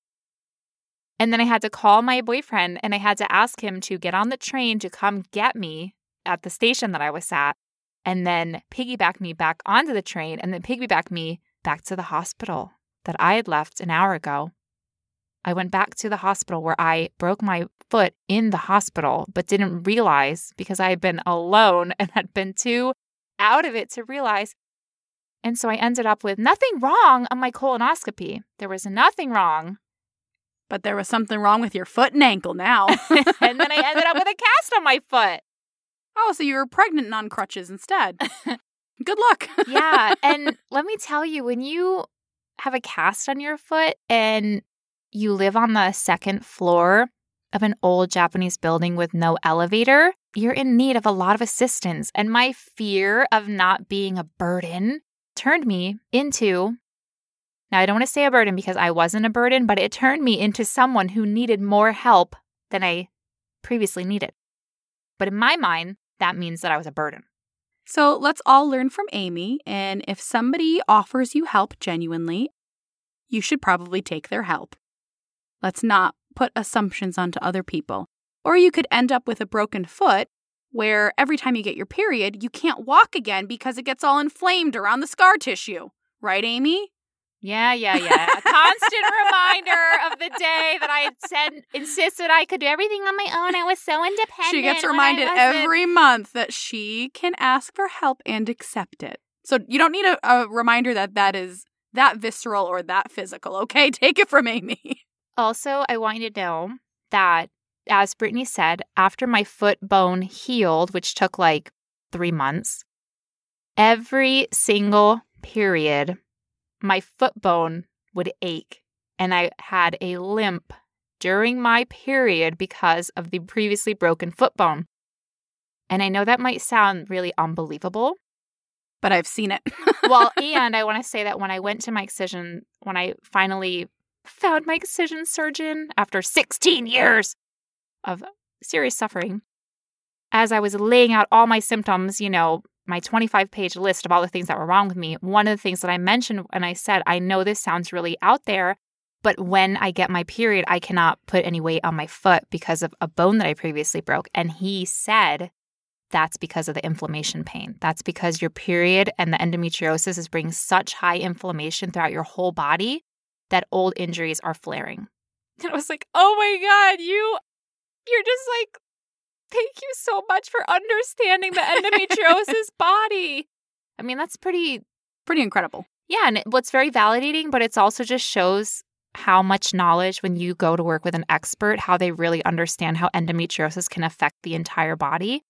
And then I had to call my boyfriend and I had to ask him to get on the train to come get me at the station that I was at and then piggyback me back onto the train and then piggyback me back to the hospital that I had left an hour ago. I went back to the hospital where I broke my foot in the hospital, but didn't realize because I had been alone and had been too out of it to realize. And so I ended up with nothing wrong on my colonoscopy. There was nothing wrong. but there was something wrong with your foot and ankle now. *laughs* and then I ended up with a cast on my foot. oh, so you were pregnant and on crutches instead. *laughs* Good luck. Yeah. And *laughs* let me tell you, when you have a cast on your foot and you live on the second floor of an old Japanese building with no elevator, you're in need of a lot of assistance. And my fear of not being a burden turned me into now, I don't want to say a burden because I wasn't a burden, but it turned me into someone who needed more help than I previously needed. But in my mind, that means that I was a burden. So let's all learn from Amy. And if somebody offers you help genuinely, you should probably take their help. Let's not put assumptions onto other people. Or you could end up with a broken foot where every time you get your period, you can't walk again because it gets all inflamed around the scar tissue. Right, Amy? Yeah, yeah, yeah. A constant reminder of the day that I had said, insisted I could do everything on my own. I was so independent. She gets reminded every month that she can ask for help and accept it. So you don't need a, a reminder that that is that visceral or that physical. Okay, *laughs* take it from Amy. Also, I want you to know that, as Brittany said, after my foot bone healed, which took like three months, every single period, my foot bone would ache. And I had a limp during my period because of the previously broken foot bone. And I know that might sound really unbelievable. But I've seen it. *laughs* Well, *laughs* and I want to say that when I went to my excision, when I finally found my excision surgeon after 16 years of serious suffering, as I was laying out all my symptoms, you know, my 25 page list of all the things that were wrong with me, one of the things that I mentioned and I said, I know this sounds really out there, but when I get my period, I cannot put any weight on my foot because of a bone that I previously broke. And he said, that's because of the inflammation pain. That's because your period and the endometriosis is bringing such high inflammation throughout your whole body that old injuries are flaring. *laughs* And I was like, oh my God, you, you're just like, thank you so much for understanding the endometriosis *laughs* body. I mean, that's pretty, Pretty incredible. yeah. And it, what's very validating, but it's also just shows how much knowledge when you go to work with an expert, how they really understand how endometriosis can affect the entire body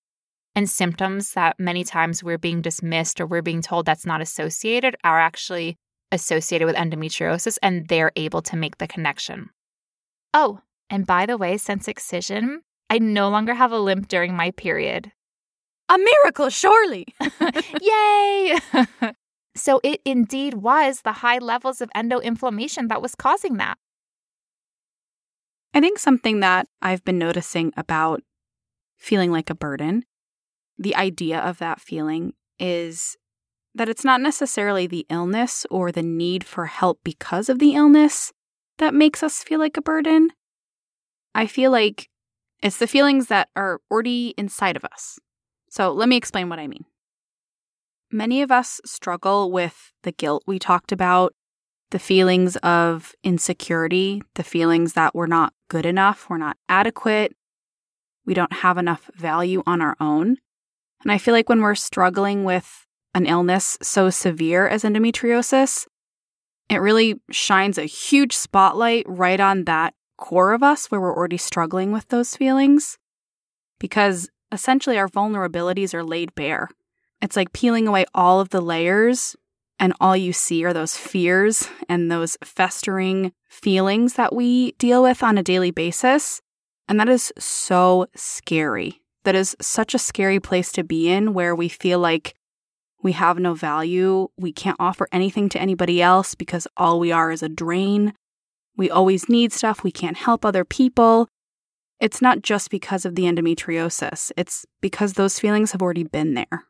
and symptoms that many times we're being dismissed or we're being told that's not associated are actually associated with endometriosis and they're able to make the connection. Oh, and by the way, since excision, I no longer have a limp during my period. A miracle, surely. *laughs* *laughs* Yay! *laughs* so it indeed was the high levels of endoinflammation that was causing that. I think something that I've been noticing about feeling like a burden, the idea of that feeling is that it's not necessarily the illness or the need for help because of the illness that makes us feel like a burden. I feel like it's the feelings that are already inside of us. So let me explain what I mean. Many of us struggle with the guilt we talked about, the feelings of insecurity, the feelings that we're not good enough, we're not adequate, we don't have enough value on our own. And I feel like when we're struggling with an illness so severe as endometriosis, it really shines a huge spotlight right on that core of us where we're already struggling with those feelings because essentially our vulnerabilities are laid bare. It's like peeling away all of the layers, and all you see are those fears and those festering feelings that we deal with on a daily basis. And that is so scary. That is such a scary place to be in where we feel like we have no value. We can't offer anything to anybody else because all we are is a drain. We always need stuff. We can't help other people. It's not just because of the endometriosis, it's because those feelings have already been there.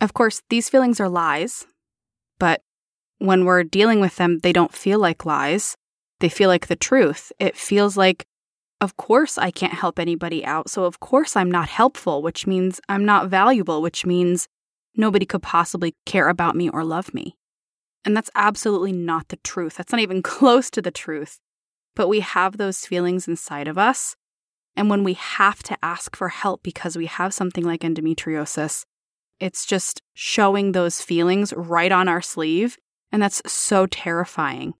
Of course, these feelings are lies, but when we're dealing with them, they don't feel like lies. They feel like the truth. It feels like, of course, I can't help anybody out. So, of course, I'm not helpful, which means I'm not valuable, which means nobody could possibly care about me or love me. And that's absolutely not the truth. That's not even *laughs* close to the truth. But we have those feelings inside of us. And when we have to ask for help because we have something like endometriosis, it's just showing those feelings right on our sleeve. And that's so terrifying.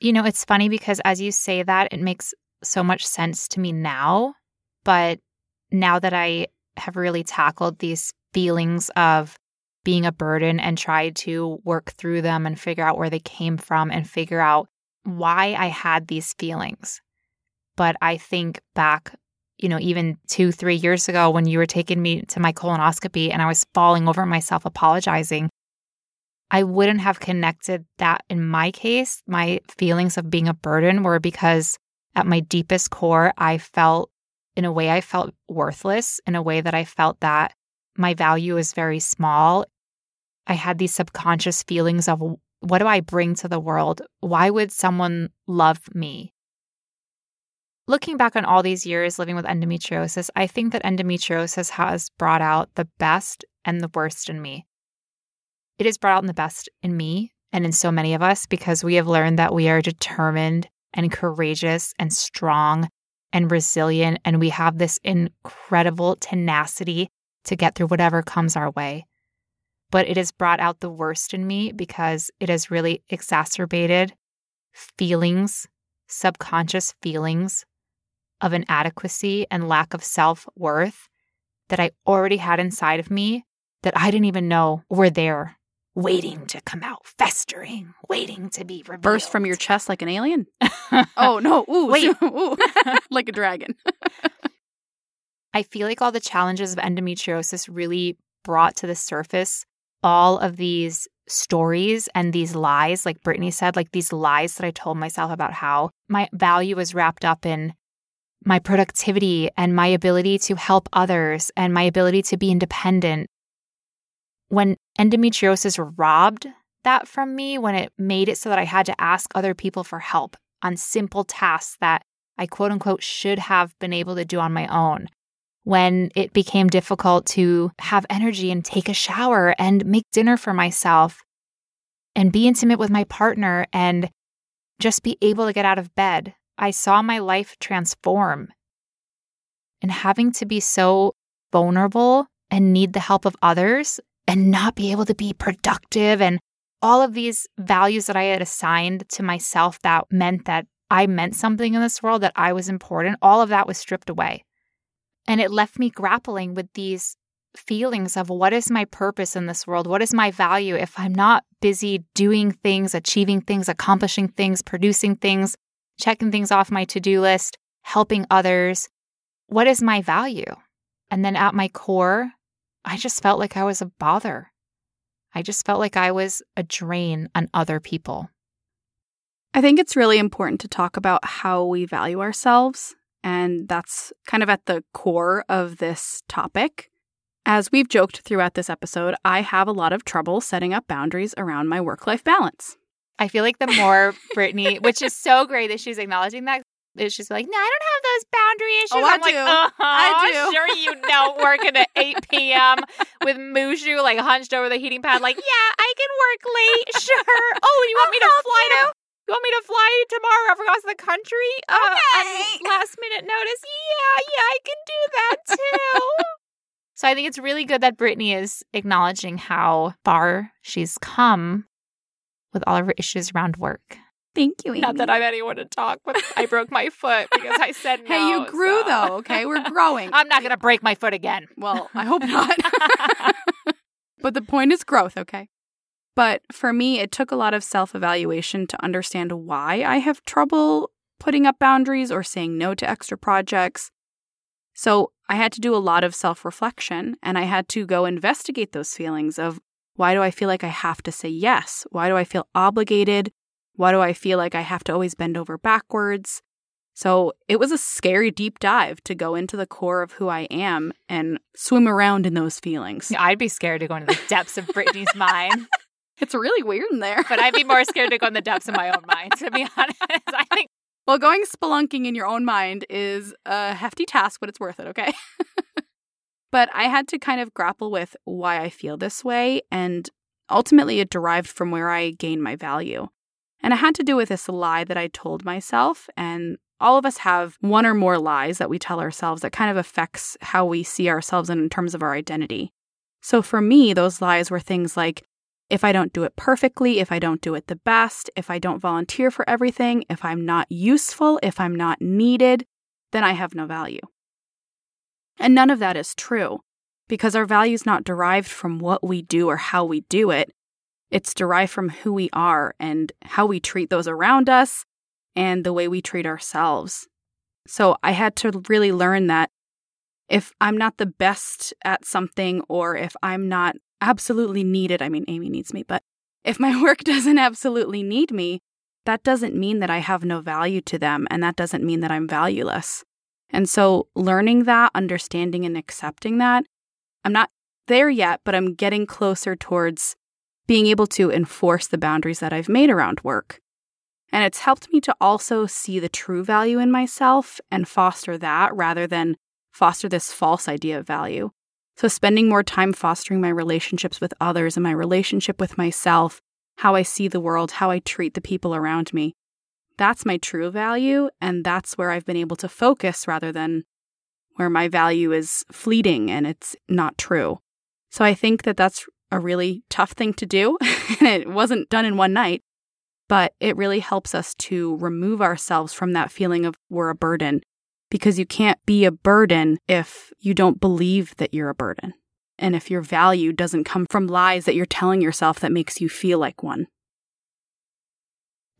You know, it's funny because as you say that, it makes so much sense to me now. But now that I have really tackled these feelings of being a burden and tried to work through them and figure out where they came from and figure out why I had these feelings. But I think back, you know, even two, three years ago when you were taking me to my colonoscopy and I was falling over myself apologizing, I wouldn't have connected that in my case. My feelings of being a burden were because at my deepest core, I felt, in a way, I felt worthless, in a way that I felt that my value is very small. I had these subconscious feelings of what do I bring to the world? Why would someone love me? Looking back on all these years living with endometriosis, I think that endometriosis has brought out the best and the worst in me. It has brought out the best in me and in so many of us because we have learned that we are determined and courageous and strong and resilient, and we have this incredible tenacity to get through whatever comes our way but it has brought out the worst in me because it has really exacerbated feelings, subconscious feelings of inadequacy and lack of self worth that I already had inside of me that I didn't even know were there, waiting to come out, festering, waiting to be revealed. Burst from your chest like an alien? *laughs* oh, no. Ooh, *laughs* Wait. Ooh. *laughs* like a dragon. I feel like all the challenges of endometriosis really brought to the surface all of these stories and these lies, like Brittany said, like these lies that I told myself about how my value was wrapped up in my productivity and my ability to help others and my ability to be independent. When endometriosis robbed that from me, when it made it so that I had to ask other people for help on simple tasks that I quote unquote should have been able to do on my own, when it became difficult to have energy and take a shower and make dinner for myself and be intimate with my partner and just be able to get out of bed. I saw my life transform. And having to be so vulnerable and need the help of others and not be able to be productive and all of these values that I had assigned to myself that meant that I meant something in this world, that I was important, all of that was stripped away. And it left me grappling with these feelings of what is my purpose in this world? What is my value if I'm not busy doing things, achieving things, accomplishing things, producing things, checking things off my to do list, helping others? What is my value? And then at my core, I just felt like I was a bother. I just felt like I was a drain on other people. I think it's really important to talk about how we value ourselves and that's kind of at the core of this topic. As we've joked throughout this episode, I have a lot of trouble setting up boundaries around my work life balance. I feel like the more *laughs* Brittany, which is so great that she's acknowledging that, It's just like, no, I don't have those boundary issues. Oh, I I'm like, do. uh-huh, I do. Sure, you don't working at *laughs* 8 p.m. with Mushu like hunched over the heating pad. Like, yeah, I can work late. *laughs* Sure. Oh, you want me to fly help to? You want me to fly tomorrow across the country? Uh, Okay. last minute notice. Yeah, yeah, I can do that *laughs* too. so I think it's really good that Brittany is acknowledging how far she's come with all of her issues around work. Thank you, Amy. Not that I'm anyone to talk, but I broke my foot because I said no. *laughs* hey, you grew so- though. Okay, we're *laughs* growing. I'm not going to break my foot again. well, I hope not. but the point is growth. Okay. But for me, it took a lot of self evaluation to understand why I have trouble putting up boundaries or saying no to extra projects. So I had to do a lot of self reflection and I had to go investigate those feelings of why do I feel like I have to say yes? Why do I feel obligated? Why do I feel like I have to always bend over backwards? So it was a scary deep dive to go into the core of who I am and swim around in those feelings. I'd be scared to go into the depths of Brittany's mind, *laughs* It's really weird in there. but I'd be more scared to go in the depths of my own mind, to be *laughs* honest. I think Well, going spelunking in your own mind is a hefty task, but it's worth it, okay? *laughs* but I had to kind of grapple with why I feel this way, and ultimately it derived from where I gain my value. And it had to do with this lie that I told myself, and all of us have one or more lies that we tell ourselves that kind of affects how we see ourselves in terms of our identity. So for me, those lies were things like if I don't do it perfectly, if I don't do it the best, if I don't volunteer for everything, if I'm not useful, if I'm not needed, then I have no value. And none of that is true because our value is not derived from what we do or how we do it. It's derived from who we are and how we treat those around us and the way we treat ourselves. So I had to really learn that if I'm not the best at something or if I'm not absolutely needed, I mean, Amy needs me, but if my *laughs* work doesn't absolutely need me, that doesn't mean that I have no value to them and that doesn't mean that I'm valueless. And so learning that, understanding and accepting that, I'm not there yet, but I'm getting closer towards being able to enforce the boundaries that I've made around work. And it's helped me to also see the true value in myself and foster that rather than foster this false idea of value. So, spending more time fostering my relationships with others and my relationship with myself, how I see the world, how I treat the people around me, that's my true value. And that's where I've been able to focus rather than where my value is fleeting and it's not true. So, I think that that's a really tough thing to do. *laughs* and it wasn't done in one night, but it really helps us to remove ourselves from that feeling of we're a burden because you can't be a burden if you don't believe that you're a burden. And if your value doesn't come from lies that you're telling yourself that makes you feel like one.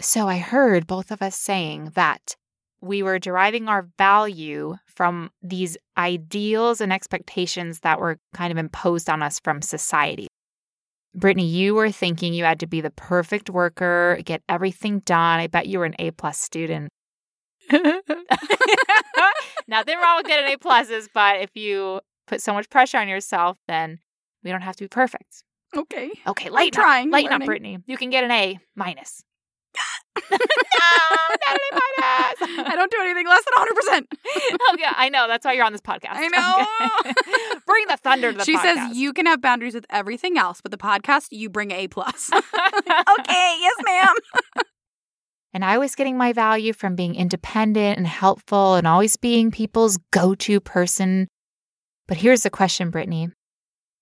So I heard both of us saying that we were deriving our value from these ideals and expectations that were kind of imposed on us from society. Brittany, you were thinking you had to be the perfect worker, get everything done. I bet you were an A plus student. *laughs* Nothing wrong with getting A pluses, but if you put so much pressure on yourself, then we don't have to be perfect. Okay. Okay, I'm lighten trying. up, lighten up. Brittany. You can get an A minus. *laughs* *laughs* no, not an A minus. I don't do anything less than 100%. oh yeah, I know. That's why you're on this podcast. I know. Okay. Bring the thunder to the she podcast. says you can have boundaries with everything else, but the podcast, you bring A plus. okay, yes, ma'am. And I was getting my value from being independent and helpful and always being people's go to person. But here's the question, Brittany.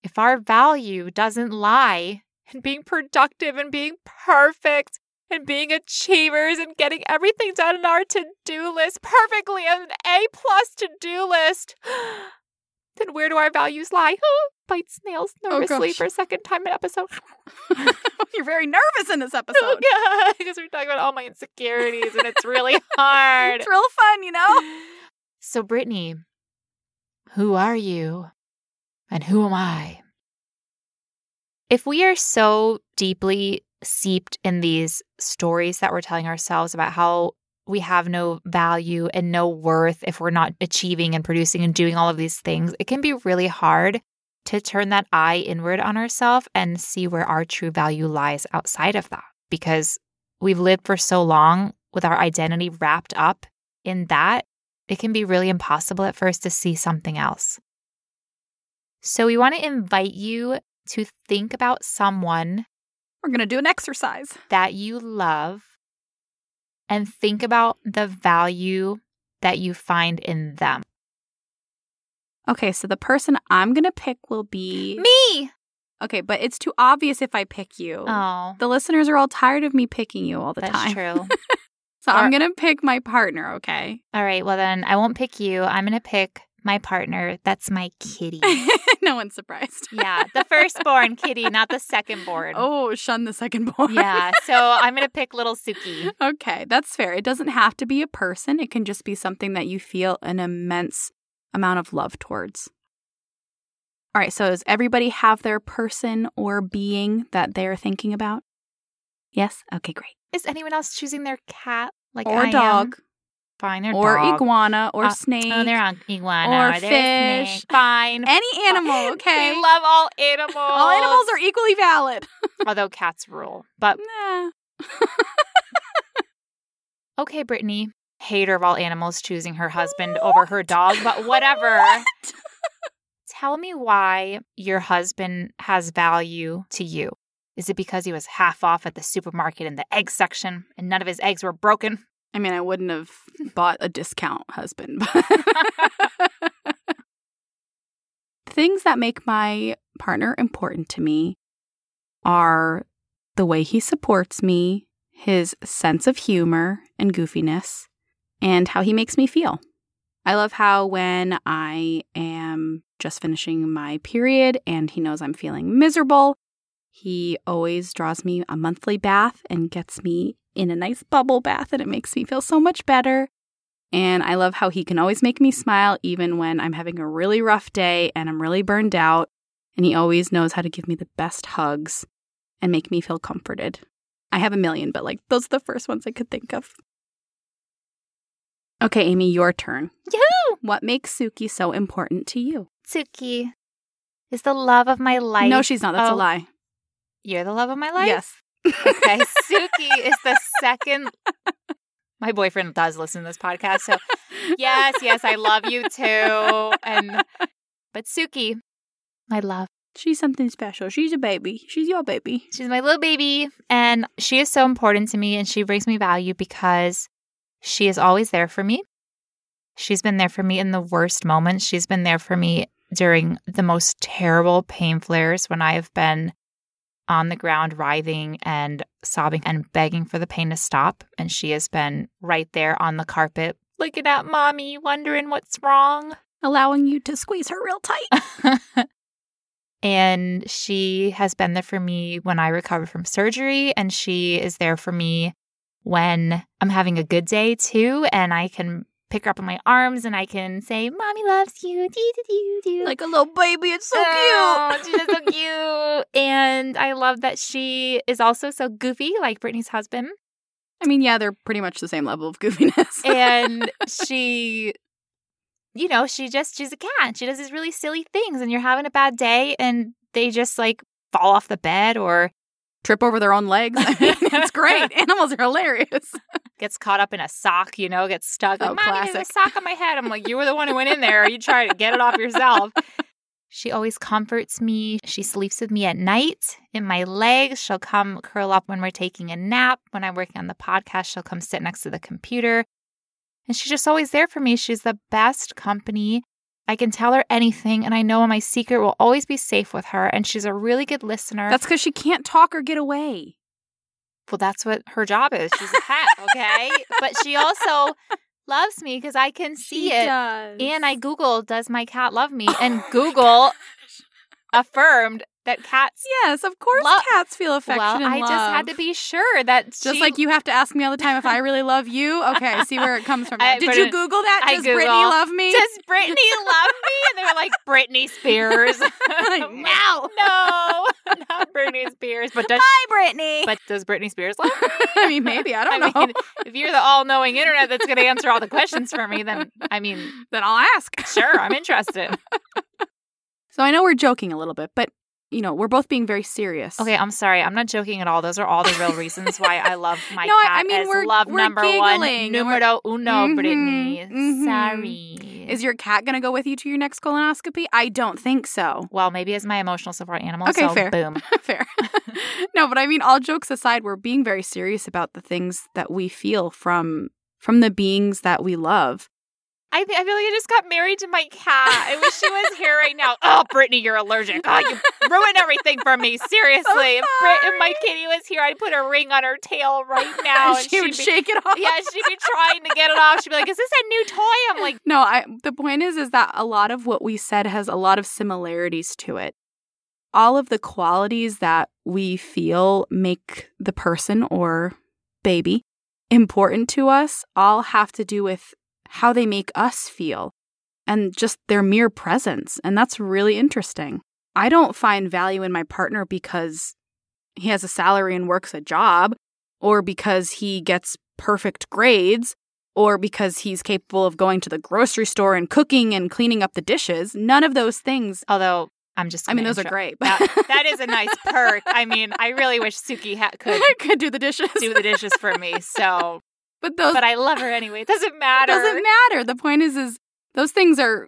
If our value doesn't lie in being productive and being perfect and being achievers and getting everything done in our to do list perfectly an A plus to do list, *gasps* then where do our values lie? *laughs* Bites nails oh, nervously gosh. for a second time in episode. *laughs* *laughs* You're very nervous in this oh, episode. yeah, *laughs* because we're talking about all my insecurities and it's really hard. It's real fun, you know? So, Brittany, who are you and who am I? If we are so deeply seeped in these stories that we're telling ourselves about how we have no value and no worth if we're not achieving and producing and doing all of these things, it can be really hard to turn that eye inward on ourselves and see where our true value lies outside of that because we've lived for so long with our identity wrapped up in that, it can be really impossible at first to see something else. So, we want to invite you to think about someone We're going to do an exercise. that you love and think about the value that you find in them. Okay, so the person I'm going to pick will be Me! Okay, but it's too obvious if I pick you. Oh, The listeners are all tired of me picking you all the that's time. That's true. *laughs* So I'm going to pick my partner, okay? All right, well, then I won't pick you. I'm going to pick my partner. That's my kitty. *laughs* no one's surprised. yeah, the firstborn *laughs* kitty, not the secondborn. Oh, shun the second born. Yeah, so I'm going to pick little Suki. okay, that's fair. It doesn't have to be a person, it can just be something that you feel an immense amount of love towards. All right, so does everybody have their person or being that they're thinking about? Yes? Okay, great. Is anyone else choosing their cat? Like or I am? dog, Fine, or or dog. ina, or Uh, snake. Oh, they're on iguana. or fish. Fine. Any animal, *laughs* okay? We love all animals. all animals are equally valid. *laughs* Although cats rule. But nah. *laughs* okay, Brittany, hater of all animals choosing her husband oh over her *laughs* dog, but whatever. What? *laughs* Tell me why your husband has value to you. Is it because he was half off at the supermarket in the egg section and none of his eggs were broken? I mean, I wouldn't have *laughs* bought a discount husband. Things that make my partner important to me are the way he supports me, his sense of humor and goofiness, and how he makes me feel. I love how when I am just finishing my period and he knows I'm feeling miserable, he always draws me a monthly bath and gets me in a nice bubble bath, and it makes me feel so much better. And I love how he can always make me smile, even when I'm having a really rough day and I'm really burned out. And he always knows how to give me the best hugs and make me feel comforted. I have a million, but like those are the first ones I could think of. Okay, Amy, your turn. Yoo! What makes Suki so important to you? Suki is the love of my life. no, she's not. That's a Oh, lie. You're the love of my life? Yes. Okay, Suki is the second. *laughs* My boyfriend does listen to this podcast, so *laughs* yes, yes, I love you too. And but Suki, my love, She's something special. She's a baby. She's your baby. she's my little baby, and she is so important to me, and she brings me value because she is always there for me. She's been there for me in the worst moments. She's been there for me during the most terrible pain flares when I have been on the ground writhing and sobbing and begging for the pain to stop. And she has been right there on the carpet looking at mommy, wondering what's wrong. Allowing you to squeeze her real tight. *laughs* and she has been there for me when I recover from surgery. And she is there for me when I'm having a good day too. And I can pick her up in my arms and I can say, Mommy loves you. Like a little baby. It's so Oh, cute. she's so *laughs* cute. And I love that she is also so goofy, like Brittany's husband. I mean, yeah, they're pretty much the same level of goofiness. And *laughs* she, you know, she just, she's a cat. She does these really silly things. And you're having a bad day and they just like fall off the bed or Trip over their own legs. I *laughs* mean, *laughs* it's great. Animals are hilarious. gets caught up in a sock, you know, gets stuck. Like, Oh, Mommy, there's classic. a sock on my head. I'm like, you were the one who went in there. You try to get it off yourself. She always comforts me. She sleeps with me at night in my legs. She'll come curl up when we're taking a nap. When I'm working on the podcast, she'll come sit next to the computer. And she's just always there for me. She's the best company. I can tell her anything, and I know my secret will always be safe with her. And she's a really good listener. That's because she can't talk or get away. Well, that's what her job is. She's a cat, okay? but she also loves me because I can see She it. does. And I Googled, does my cat love me? And *laughs* Google affirmed that cats. Yes, of course Lo- cats feel affection well, I just had to be sure that Just she- like you have to ask me all the time if I *laughs* really love you. Okay, see where it comes from. I Did you it- Google that? I Does Brittany love me? Does Brittany love me? And they were like, *laughs* Britney Spears. *laughs* Like, no. no, not Britney Spears. But does Hi, Brittany. but does Britney Spears love me? I mean, maybe I don't know. mean, if you're the all-knowing internet that's going to answer all the questions for me, then I mean, then I'll ask. sure, I'm interested. So I know we're joking a little bit, but you know, we're both being very serious. Okay, I'm sorry. I'm not joking at all. Those are all the real reasons why I love *laughs* my No, cat I mean, as we're- love we're number giggling one, numero uno, Mhm, Brittany. mhm. Sorry. Is your cat going to go with you to your next colonoscopy? I don't think so. well, maybe as my emotional support animal. Okay, so fair. boom. *laughs* Fair. *laughs* no, but I mean all jokes aside, we're being very serious about the things that we feel from from the beings that we love. I, th- I feel like I just got married to my cat. I wish she was here right now. *laughs* Oh, Brittany, you're allergic. Oh, you ruined everything for me. Seriously. if, Brit- if my kitty was here, I'd put a ring on her tail right *laughs* now. and she would she'd be- shake it off. Yeah, she'd be trying to get it off. She'd be like, "Is this a new toy?" I'm like, No, I the point is is that a lot of what we said has a lot of similarities to it. All of the qualities that we feel make the person or baby important to us all have to do with how they make us feel and just their mere presence. And that's really interesting. I don't find value in my partner because he has a salary and works a job or because he gets perfect grades or because he's capable of going to the grocery store and cooking and cleaning up the dishes. None of those things. although I'm just. I mean, those are intro- great. That, that is a *laughs* nice perk. I mean, I really wish Suki ha- could *laughs* could do the dishes. do the dishes for me. So, but those but I love her anyway. It doesn't matter. *laughs* It doesn't matter. The point is, is those things are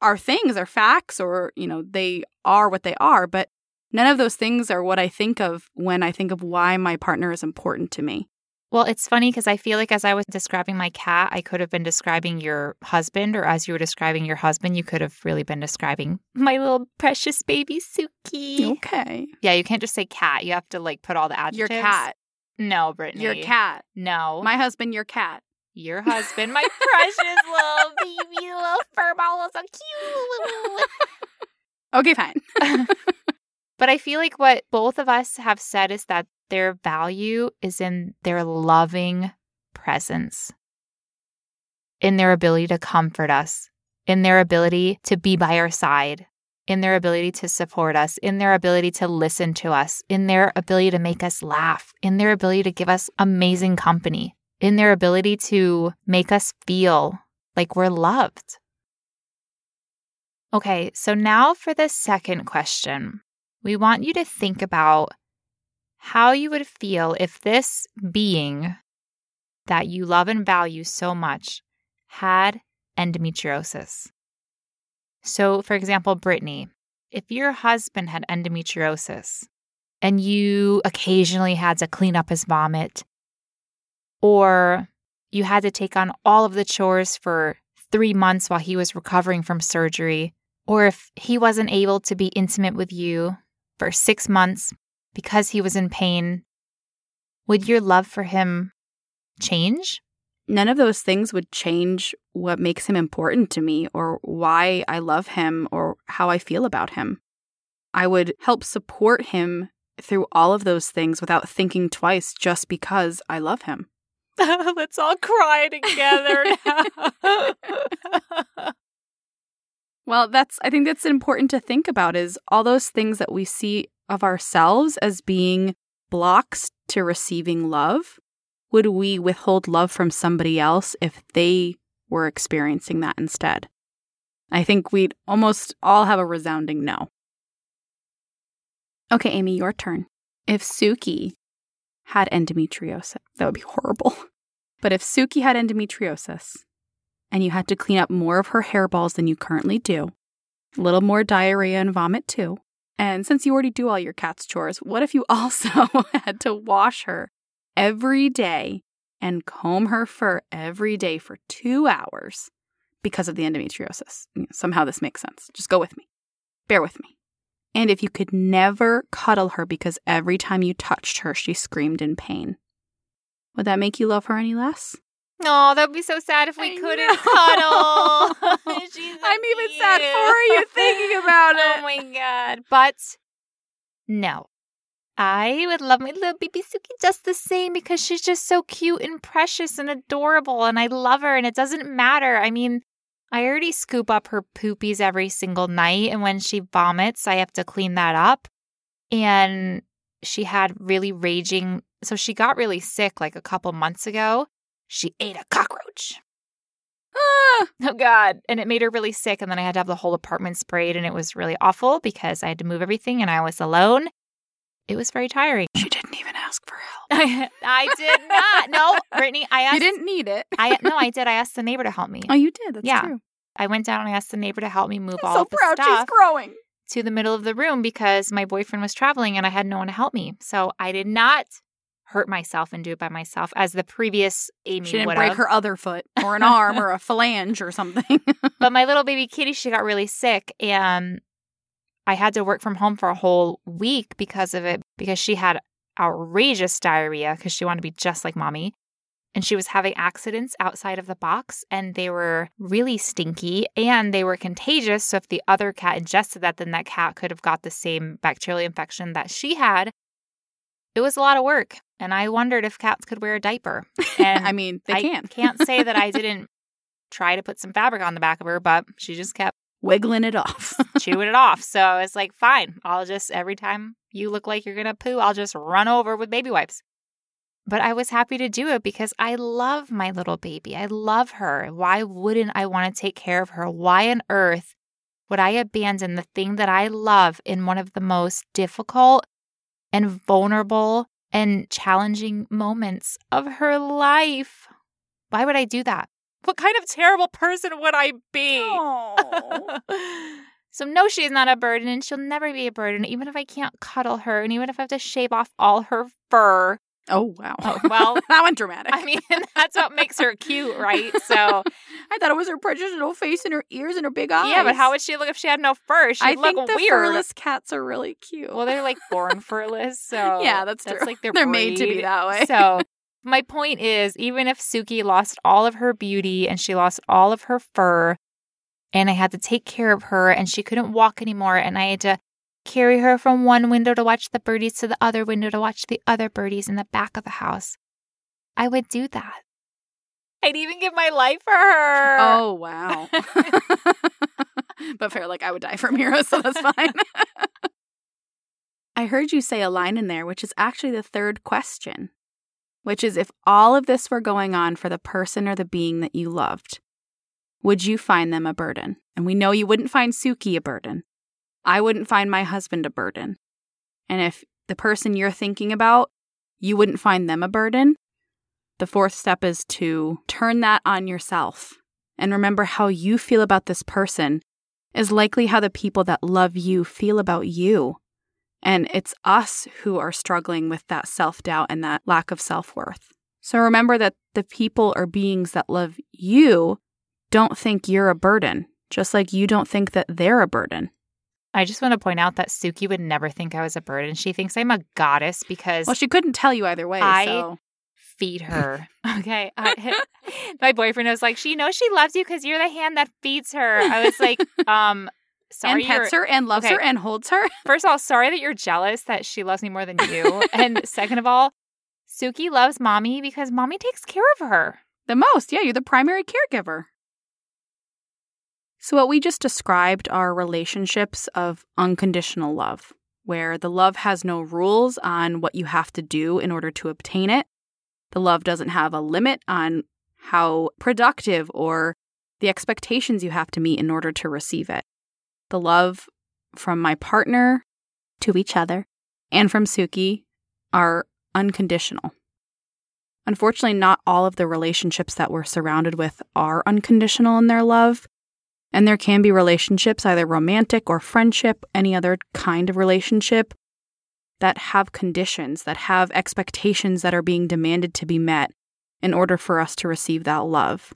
are things, are facts, or you know, they are what they are. But none of those things are what I think of when I think of why my partner is important to me. Well, it's funny because I feel like as I was describing my cat, I could have been describing your husband, or as you were describing your husband, you could have really been describing my little precious baby Suki. Okay, Yeah, you can't just say cat. You have to like put all the adjectives. your cat, No, Brittany. your cat, No. my husband, your cat. your husband, my *laughs* precious little baby, little fur ball, so cute. *laughs* Okay, fine. *laughs* But I feel like what both of us have said is that their value is in their loving presence, in their ability to comfort us, in their ability to be by our side, in their ability to support us, in their ability to listen to us, in their ability to make us laugh, in their ability to give us amazing company, in their ability to make us feel like we're loved. Okay, so now for the second question. We want you to think about how you would feel if this being that you love and value so much had endometriosis. So, for example, Brittany, if your husband had endometriosis and you occasionally had to clean up his vomit, or you had to take on all of the chores for three months while he was recovering from surgery, or if he wasn't able to be intimate with you for six months because he was in pain, would your love for him change? None of those things would change what makes him important to me or why I love him or how I feel about him. I would help support him through all of those things without thinking twice just because I love him. *laughs* Let's all cry together *laughs* now. *laughs* Well, that's I think that's important to think about is all those things that we see of ourselves as being blocks to receiving love. Would we withhold love from somebody else if they were experiencing that instead? I think we'd almost all have a resounding no. Okay, Amy, your turn. If Suki had endometriosis, that would be horrible. *laughs* But if Suki had endometriosis and you had to clean up more of her hairballs than you currently do, a little more diarrhea and vomit too, and since you already do all your cat's chores, what if you *laughs* also had to wash her every day and comb her fur every day for two hours because of the endometriosis? Somehow this makes sense. Just go with me. Bear with me. And if you could never cuddle her because every time you touched her, she screamed in pain, would that make you love her any less? Oh, that'd be so sad if we I couldn't know. cuddle. *laughs* *laughs* I'm even sad for you thinking about oh it. Oh my god. But no. I would love my little baby Suki just the same because she's just so cute and precious and adorable and I love her and it doesn't matter. I mean, I already scoop up her poopies every single night and when she vomits, I have to clean that up. And she had really raging so she got really sick like a couple months ago. She ate a cockroach. Ah, *laughs* Oh God. And it made her really sick. And then I had to have the whole apartment sprayed and it was really awful because I had to move everything and I was alone. It was very tiring. she didn't even ask for help. I, *laughs* I did not. No, Brittany, I asked You didn't need it. I no, I *laughs* did. I asked the neighbor to help me. Oh, you did. That's Yeah. true. I went down and I asked the neighbor to help me move I'm all so the proud she's growing. to the middle of the room because my boyfriend was traveling and I had no one to help me. So I did not hurt myself and do it by myself as the previous Amy She didn't would break have. her other foot or an *laughs* arm or a phalange or something. But my little baby kitty, she got really sick and I had to work from home for a whole week because of it because she had outrageous diarrhea because she wanted to be just like mommy. And she was having accidents outside of the box and they were really stinky and they were contagious. So if the other cat ingested that, then that cat could have got the same bacterial infection that she had. It was a lot of work. And I wondered if cats could wear a diaper. *laughs* And I mean, they I can. can't say that I *laughs* didn't try to put some fabric on the back of her, but she just kept Wiggling it off. Chewing it off. So it's like, fine, I'll just, every time you look like you're going to poo, I'll just run over with baby wipes. But I was happy to do it because I love my little baby. I love her. Why wouldn't I want to take care of her? Why on earth would I abandon the thing that I love in one of the most difficult and vulnerable and challenging moments of her life? Why would I do that? What kind of terrible person would I be? *laughs* so no, she's not a burden and she'll never be a burden, even if I can't cuddle her and even if I have to shave off all her fur. oh, wow. Oh, well, *laughs* that went dramatic. I mean, *laughs* that's what makes her cute, right? So *laughs* I thought it was her precious little face and her ears and her big eyes. yeah, but how would she look if she had no fur? She'd I look think the weird. furless cats are really cute. Well, they're like born furless, so yeah, that's, that's true. like their They're made to be that way. So my point is, even if Suki lost all of her beauty and she lost all of her fur, and I had to take care of her and she couldn't walk anymore, and I had to carry her from one window to watch the birdies to the other window to watch the other birdies in the back of the house, I would do that. I'd even give my life for her. oh, wow. *laughs* but fair, like I would die for Mira, *laughs* so that's fine. *laughs* I heard you say a line in there, which is actually the third question, which is if all of this were going on for the person or the being that you loved, would you find them a burden? And we know you wouldn't find Suki a burden. I wouldn't find my husband a burden. And if the person you're thinking about, you wouldn't find them a burden, the fourth step is to turn that on yourself and remember how you feel about this person is likely how the people that love you feel about you. And it's us who are struggling with that self doubt and that lack of self worth. So remember that the people or beings that love you don't think you're a burden, just like you don't think that they're a burden. I just want to point out that Suki would never think I was a burden. She thinks I'm a goddess because Well, she couldn't tell you either way. I- so feed her. *laughs* Okay. I, *laughs* my boyfriend was like, she knows she loves you because you're the hand that feeds her. I was like, *laughs* um, sorry. and pets her and loves okay. her and holds her. First of all, sorry that you're jealous that she loves me more than you. and second of all, Suki loves mommy because mommy takes care of her. The most, yeah, you're the primary caregiver. So, what we just described are relationships of unconditional love, where the love has no rules on what you have to do in order to obtain it. The love doesn't have a limit on how productive or the expectations you have to meet in order to receive it. The love from my partner to each other and from Suki are unconditional. Unfortunately, not all of the relationships that we're surrounded with are unconditional in their love. And there can be relationships, either romantic or friendship, any other kind of relationship, that have conditions, that have expectations that are being demanded to be met in order for us to receive that love.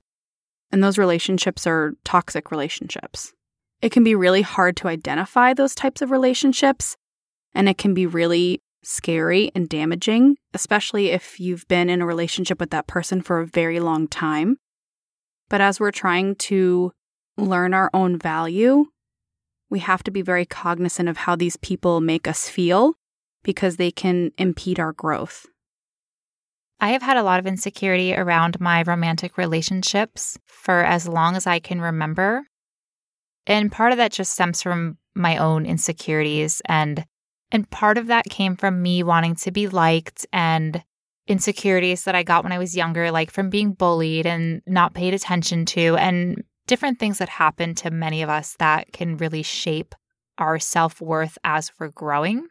And those relationships are toxic relationships. It can be really hard to identify those types of relationships, and it can be really scary and damaging, especially if you've been in a relationship with that person for a very long time. But as we're trying to learn our own value, we have to be very cognizant of how these people make us feel because they can impede our growth. I have had a lot of insecurity around my romantic relationships for as long as I can remember. And part of that just stems from my own insecurities and and part of that came from me wanting to be liked and insecurities that I got when I was younger, like from being bullied and not paid attention to, and different things that happen to many of us that can really shape our self worth as we're growing.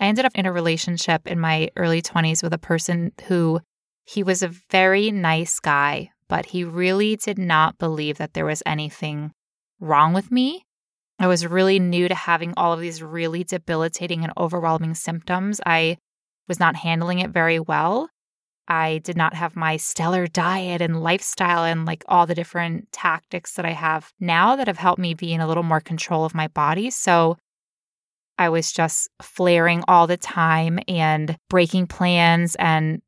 I ended up in a relationship in my early 20s with a person who he was a very nice guy, but he really did not believe that there was anything wrong with me. I was really new to having all of these really debilitating and overwhelming symptoms. I was not handling it very well. I did not have my stellar diet and lifestyle and like all the different tactics that I have now that have helped me be in a little more control of my body. So I was just flaring all the time and breaking plans. And,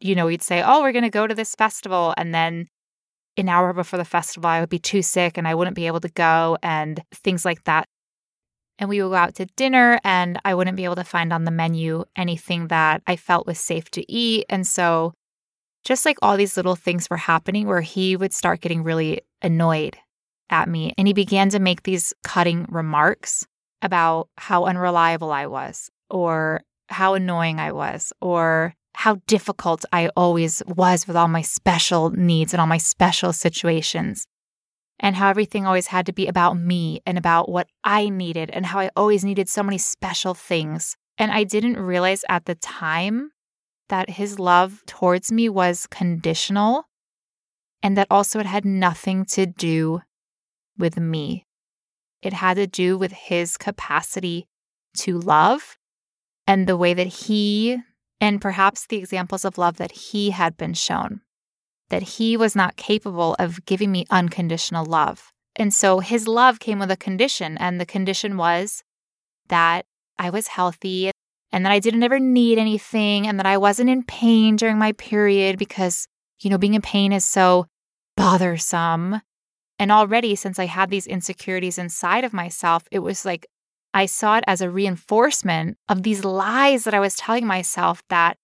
you know, we'd say, oh, we're going to go to this festival. And then an hour before the festival, I would be too sick and I wouldn't be able to go and things like that. And we would go out to dinner and I wouldn't be able to find on the menu anything that I felt was safe to eat. And so, just like all these little things were happening where he would start getting really annoyed at me. And he began to make these cutting remarks about how unreliable I was, or how annoying I was, or how difficult I always was with all my special needs and all my special situations, and how everything always had to be about me and about what I needed, and how I always needed so many special things. And I didn't realize at the time that his love towards me was conditional and that also it had nothing to do with me. It had to do with his capacity to love and the way that he, and perhaps the examples of love that he had been shown, that he was not capable of giving me unconditional love. And so his love came with a condition, and the condition was that I was healthy and that I didn't ever need anything and that I wasn't in pain during my period because, you know, being in pain is so bothersome. And already, since I had these insecurities inside of myself, it was like I saw it as a reinforcement of these lies that I was telling myself that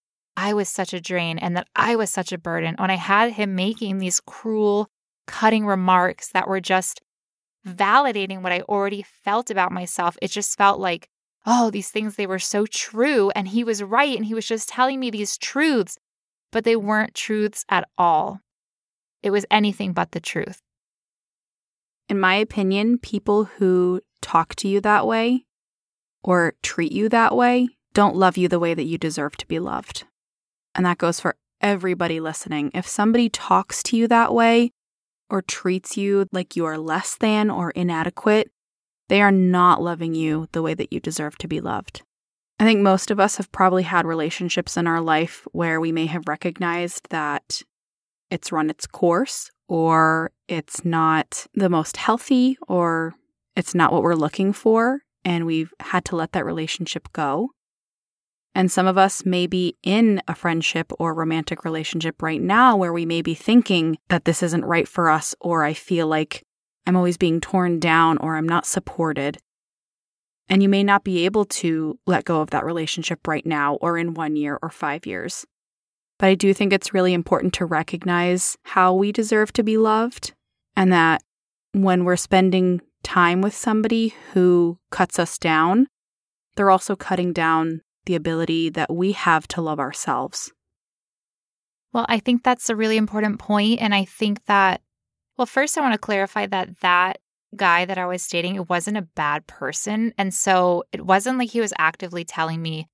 I was such a drain and that I was such a burden. When I had him making these cruel, cutting remarks that were just validating what I already felt about myself, it just felt like, oh, these things, they were so true. And he was right. And he was just telling me these truths, but they weren't truths at all. It was anything but the truth. In my opinion, people who talk to you that way or treat you that way don't love you the way that you deserve to be loved. And that goes for everybody listening. If somebody talks to you that way or treats you like you are less than or inadequate, they are not loving you the way that you deserve to be loved. I think most of us have probably had relationships in our life where we may have recognized that it's run its course or it's not the most healthy or it's not what we're looking for and we've had to let that relationship go. And some of us may be in a friendship or romantic relationship right now where we may be thinking that this isn't right for us, or I feel like I'm always being torn down, or I'm not supported. And you may not be able to let go of that relationship right now, or in one year or five years. But I do think it's really important to recognize how we deserve to be loved and that when we're spending time with somebody who cuts us down, they're also cutting down the ability that we have to love ourselves. Well, I think that's a really important point. And I think that, well, first, I want to clarify that that guy that I was dating, it wasn't a bad person. And so it wasn't like he was actively telling me,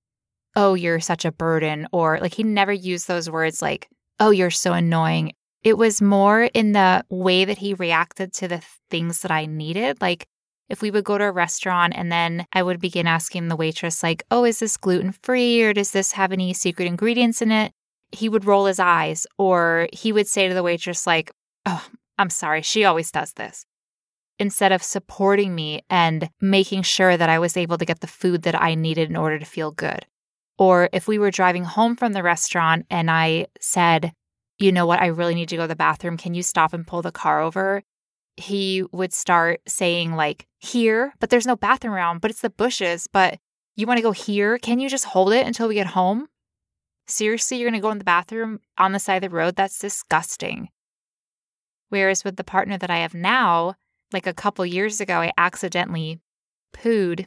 oh, you're such a burden, or like he never used those words like, oh, you're so annoying. It was more in the way that he reacted to the things that I needed. Like if we would go to a restaurant and then I would begin asking the waitress, like, oh, is this gluten free or does this have any secret ingredients in it? He would roll his eyes or he would say to the waitress, like, oh, I'm sorry, she always does this. Instead of supporting me and making sure that I was able to get the food that I needed in order to feel good. Or if we were driving home from the restaurant and I said, you know what, I really need to go to the bathroom. Can you stop and pull the car over? He would start saying, like, here, but there's no bathroom around, but it's the bushes. But you want to go here? Can you just hold it until we get home? Seriously, you're going to go in the bathroom on the side of the road? That's disgusting. Whereas with the partner that I have now, like a couple years ago, I accidentally pooed,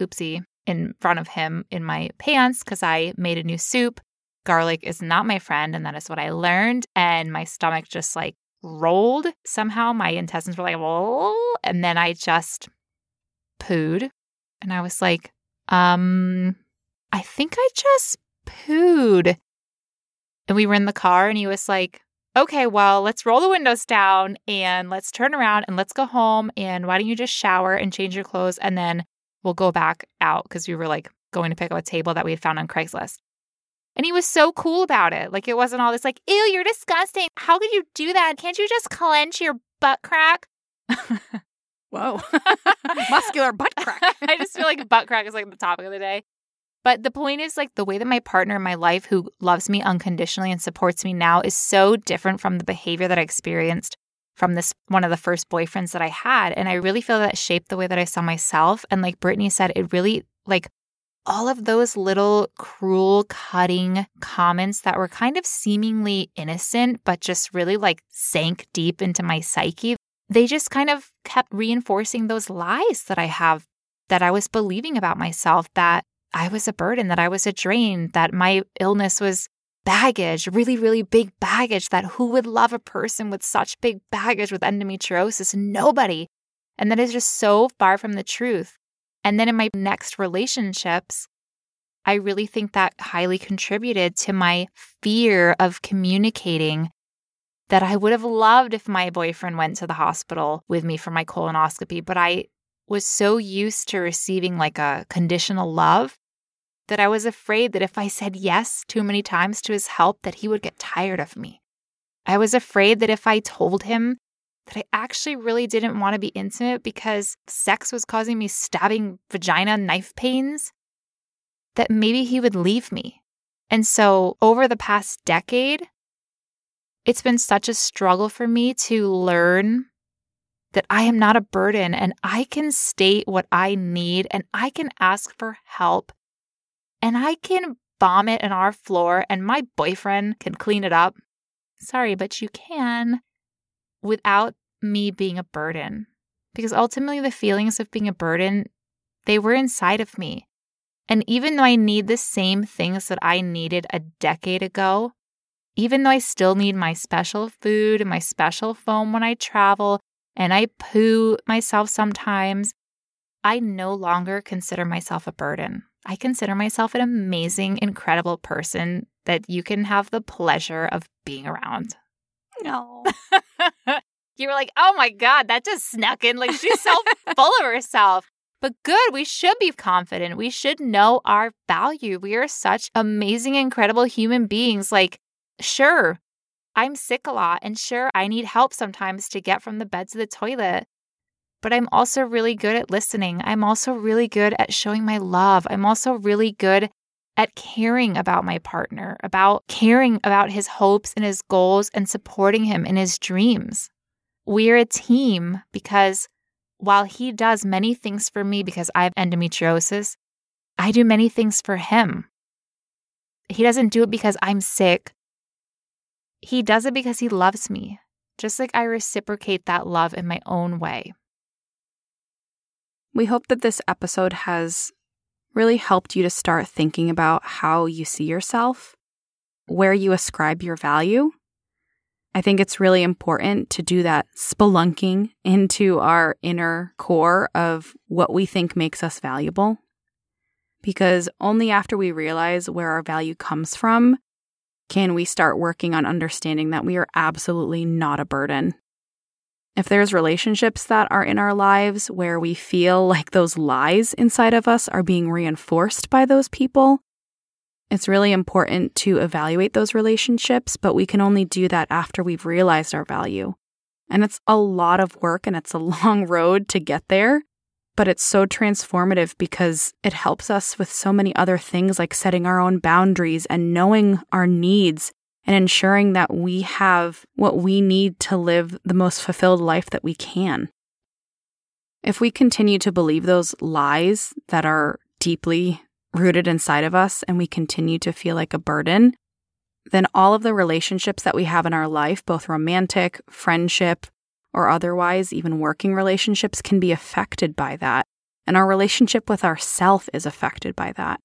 oopsie, in front of him in my pants because I made a new soup garlic is not my friend. And that is what I learned. And my stomach just like rolled somehow. My intestines were like, oh, and then I just pooed. And I was like, um, I think I just pooed. And we were in the car and he was like, okay, well, let's roll the windows down and let's turn around and let's go home. And why don't you just shower and change your clothes and then we'll go back out because we were like going to pick up a table that we had found on Craigslist. And he was so cool about it. Like it wasn't all this like, ew, you're disgusting. How could you do that? Can't you just clench your butt crack? *laughs* Whoa. *laughs* Muscular butt crack. *laughs* I just feel like butt crack is like the topic of the day. But the point is like the way that my partner in my life who loves me unconditionally and supports me now is so different from the behavior that I experienced from this one of the first boyfriends that I had. And I really feel that shaped the way that I saw myself. And like Brittany said, it really like all of those little cruel, cutting comments that were kind of seemingly innocent, but just really like sank deep into my psyche, they just kind of kept reinforcing those lies that I have that I was believing about myself that I was a burden, that I was a drain, that my illness was baggage, really, really big baggage, that who would love a person with such big baggage with endometriosis? Nobody. And that is just so far from the truth. And then in my next relationships, I really think that highly contributed to my fear of communicating that I would have loved if my boyfriend went to the hospital with me for my colonoscopy, but I was so used to receiving like a conditional love that I was afraid that if I said yes too many times to his help that he would get tired of me. I was afraid that if I told him that I actually really didn't want to be intimate because sex was causing me stabbing vagina knife pains, that maybe he would leave me. And so over the past decade, it's been such a struggle for me to learn that I am not a burden and I can state what I need and I can ask for help and I can vomit on our floor and my boyfriend can clean it up. Sorry, but you can without me being a burden. Because ultimately, the feelings of being a burden, they were inside of me. And even though I need the same things that I needed a decade ago, even though I still need my special food and my special foam when I travel, and I poo myself sometimes, I no longer consider myself a burden. I consider myself an amazing, incredible person that you can have the pleasure of being around. No. *laughs* you were like, oh my God, that just snuck in. Like she's so full of herself. But good, we should be confident. We should know our value. We are such amazing, incredible human beings. Like, sure, I'm sick a lot, and sure, I need help sometimes to get from the bed to the toilet but I'm also really good at listening. I'm also really good at showing my love. I'm also really good at caring about my partner, about caring about his hopes and his goals and supporting him in his dreams. We're a team because while he does many things for me because I have endometriosis, I do many things for him. He doesn't do it because I'm sick. He does it because he loves me, just like I reciprocate that love in my own way. We hope that this episode has really helped you to start thinking about how you see yourself, where you ascribe your value. I think it's really important to do that spelunking into our inner core of what we think makes us valuable. Because only after we realize where our value comes from can we start working on understanding that we are absolutely not a burden if there's relationships that are in our lives where we feel like those lies inside of us are being reinforced by those people, it's really important to evaluate those relationships, but we can only do that after we've realized our value. And it's a lot of work and it's a *laughs* long road to get there, but it's so transformative because it helps us with so many other things like setting our own boundaries and knowing our needs and ensuring that we have what we need to live the most fulfilled life that we can. If we continue to believe those lies that are deeply rooted inside of us and we continue to feel like a burden, then all of the relationships that we have in our life, both romantic, friendship, or otherwise, even working relationships, can be affected by that. And our relationship with ourself is affected by that.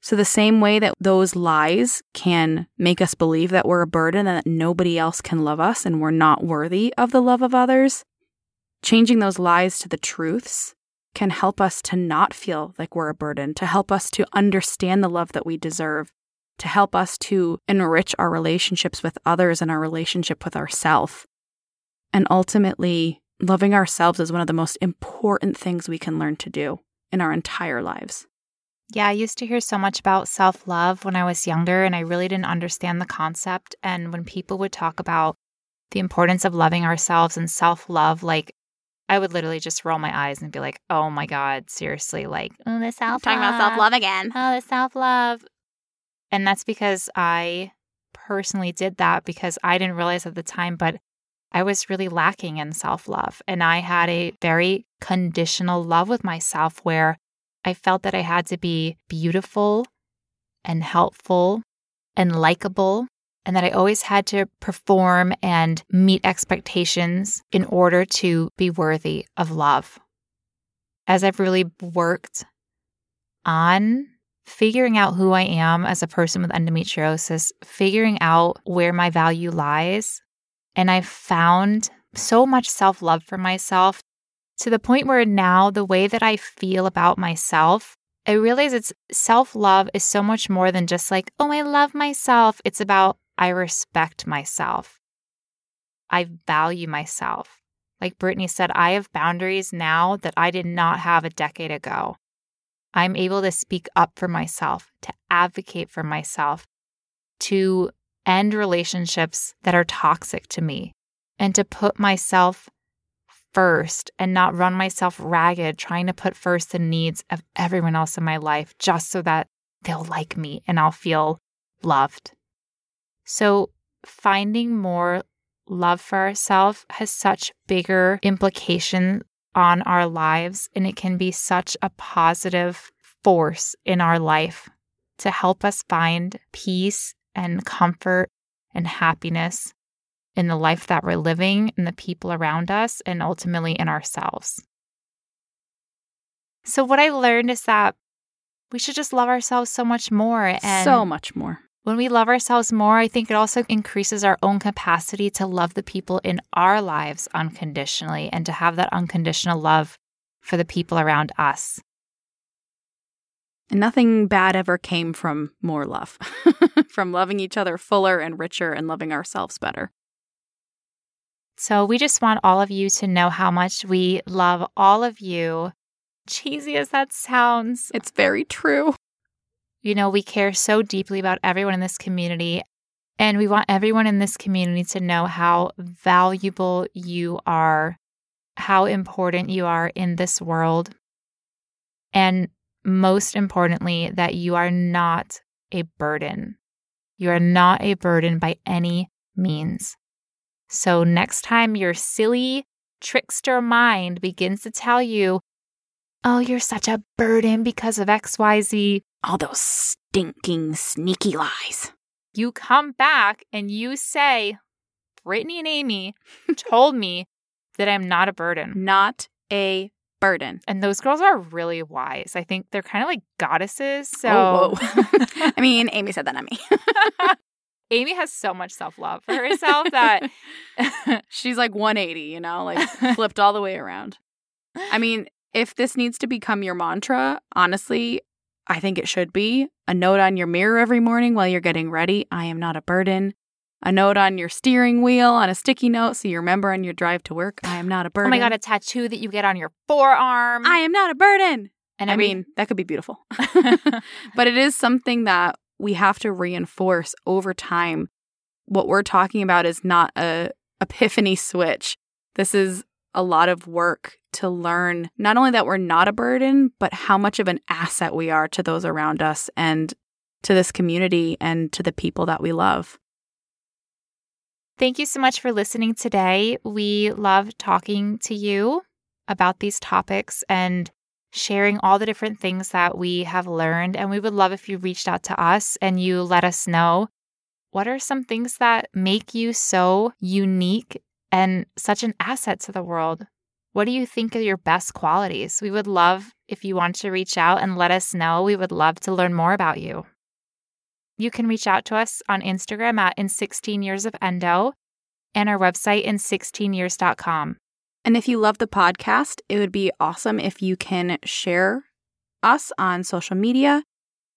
So, the same way that those lies can make us believe that we're a burden and that nobody else can love us and we're not worthy of the love of others, changing those lies to the truths can help us to not feel like we're a burden, to help us to understand the love that we deserve, to help us to enrich our relationships with others and our relationship with ourselves. And ultimately, loving ourselves is one of the most important things we can learn to do in our entire lives. Yeah, I used to hear so much about self love when I was younger, and I really didn't understand the concept. And when people would talk about the importance of loving ourselves and self love, like I would literally just roll my eyes and be like, oh my God, seriously, like, oh, the self Talking about self love again. Oh, the self love. And that's because I personally did that because I didn't realize at the time, but I was really lacking in self love. And I had a very conditional love with myself where I felt that I had to be beautiful and helpful and likable, and that I always had to perform and meet expectations in order to be worthy of love. As I've really worked on figuring out who I am as a person with endometriosis, figuring out where my value lies, and I've found so much self love for myself to the point where now the way that I feel about myself, I realize it's self love is so much more than just like, oh, I love myself. It's about, I respect myself. I value myself. Like Brittany said, I have boundaries now that I did not have a decade ago. I'm able to speak up for myself, to advocate for myself, to end relationships that are toxic to me, and to put myself first and not run myself ragged trying to put first the needs of everyone else in my life just so that they'll like me and I'll feel loved. So, finding more love for ourselves has such bigger implications on our lives, and it can be such a positive force in our life to help us find peace and comfort and happiness in the life that we're living, in the people around us, and ultimately in ourselves. So, what I learned is that we should just love ourselves so much more. And so much more. When we love ourselves more, I think it also increases our own capacity to love the people in our lives unconditionally and to have that unconditional love for the people around us. And nothing bad ever came from more love, *laughs* from loving each other fuller and richer and loving ourselves better. So we just want all of you to know how much we love all of you. Cheesy as that sounds, it's very true. You know, we care so deeply about everyone in this community, and we want everyone in this community to know how valuable you are, how important you are in this world, and most importantly, that you are not a burden. You are not a burden by any means. So, next time your silly trickster mind begins to tell you, oh, you're such a burden because of XYZ, all those stinking, sneaky lies. You come back and you say, Brittany and Amy told me that I'm not a burden. Not a burden. And those girls are really wise. I think they're kind of like goddesses. Oh, so, oh, *laughs* I mean, Amy said that, not me. *laughs* Amy has so much self love for herself that *laughs* she's like 180, you know, like *laughs* flipped all the way around. I mean, if this needs to become your mantra, honestly, I think it should be a note on your mirror every morning while you're getting ready I am not a burden. A note on your steering wheel on a sticky note so you remember on your drive to work I am not a burden. Oh my God, a tattoo that you get on your forearm. I am not a burden. And every- I mean, that could be beautiful. *laughs* but it is something that we have to reinforce over time. What we're talking about is not a epiphany switch. This is a lot of work to learn not only that we're not a burden, but how much of an asset we are to those around us and to this community and to the people that we love. Thank you so much for listening today. We love talking to you about these topics and sharing all the different things that we have learned. And we would love if you reached out to us and you let us know what are some things that make you so unique and such an asset to the world. What do you think are your best qualities? We would love if you want to reach out and let us know. We would love to learn more about you. You can reach out to us on Instagram at in 16 years of endo and our website in 16years.com. And if you love the podcast, it would be awesome if you can share us on social media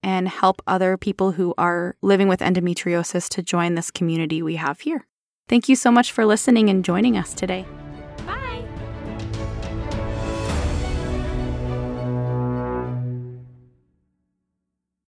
and help other people who are living with endometriosis to join this community we have here. Thank you so much for listening and joining us today.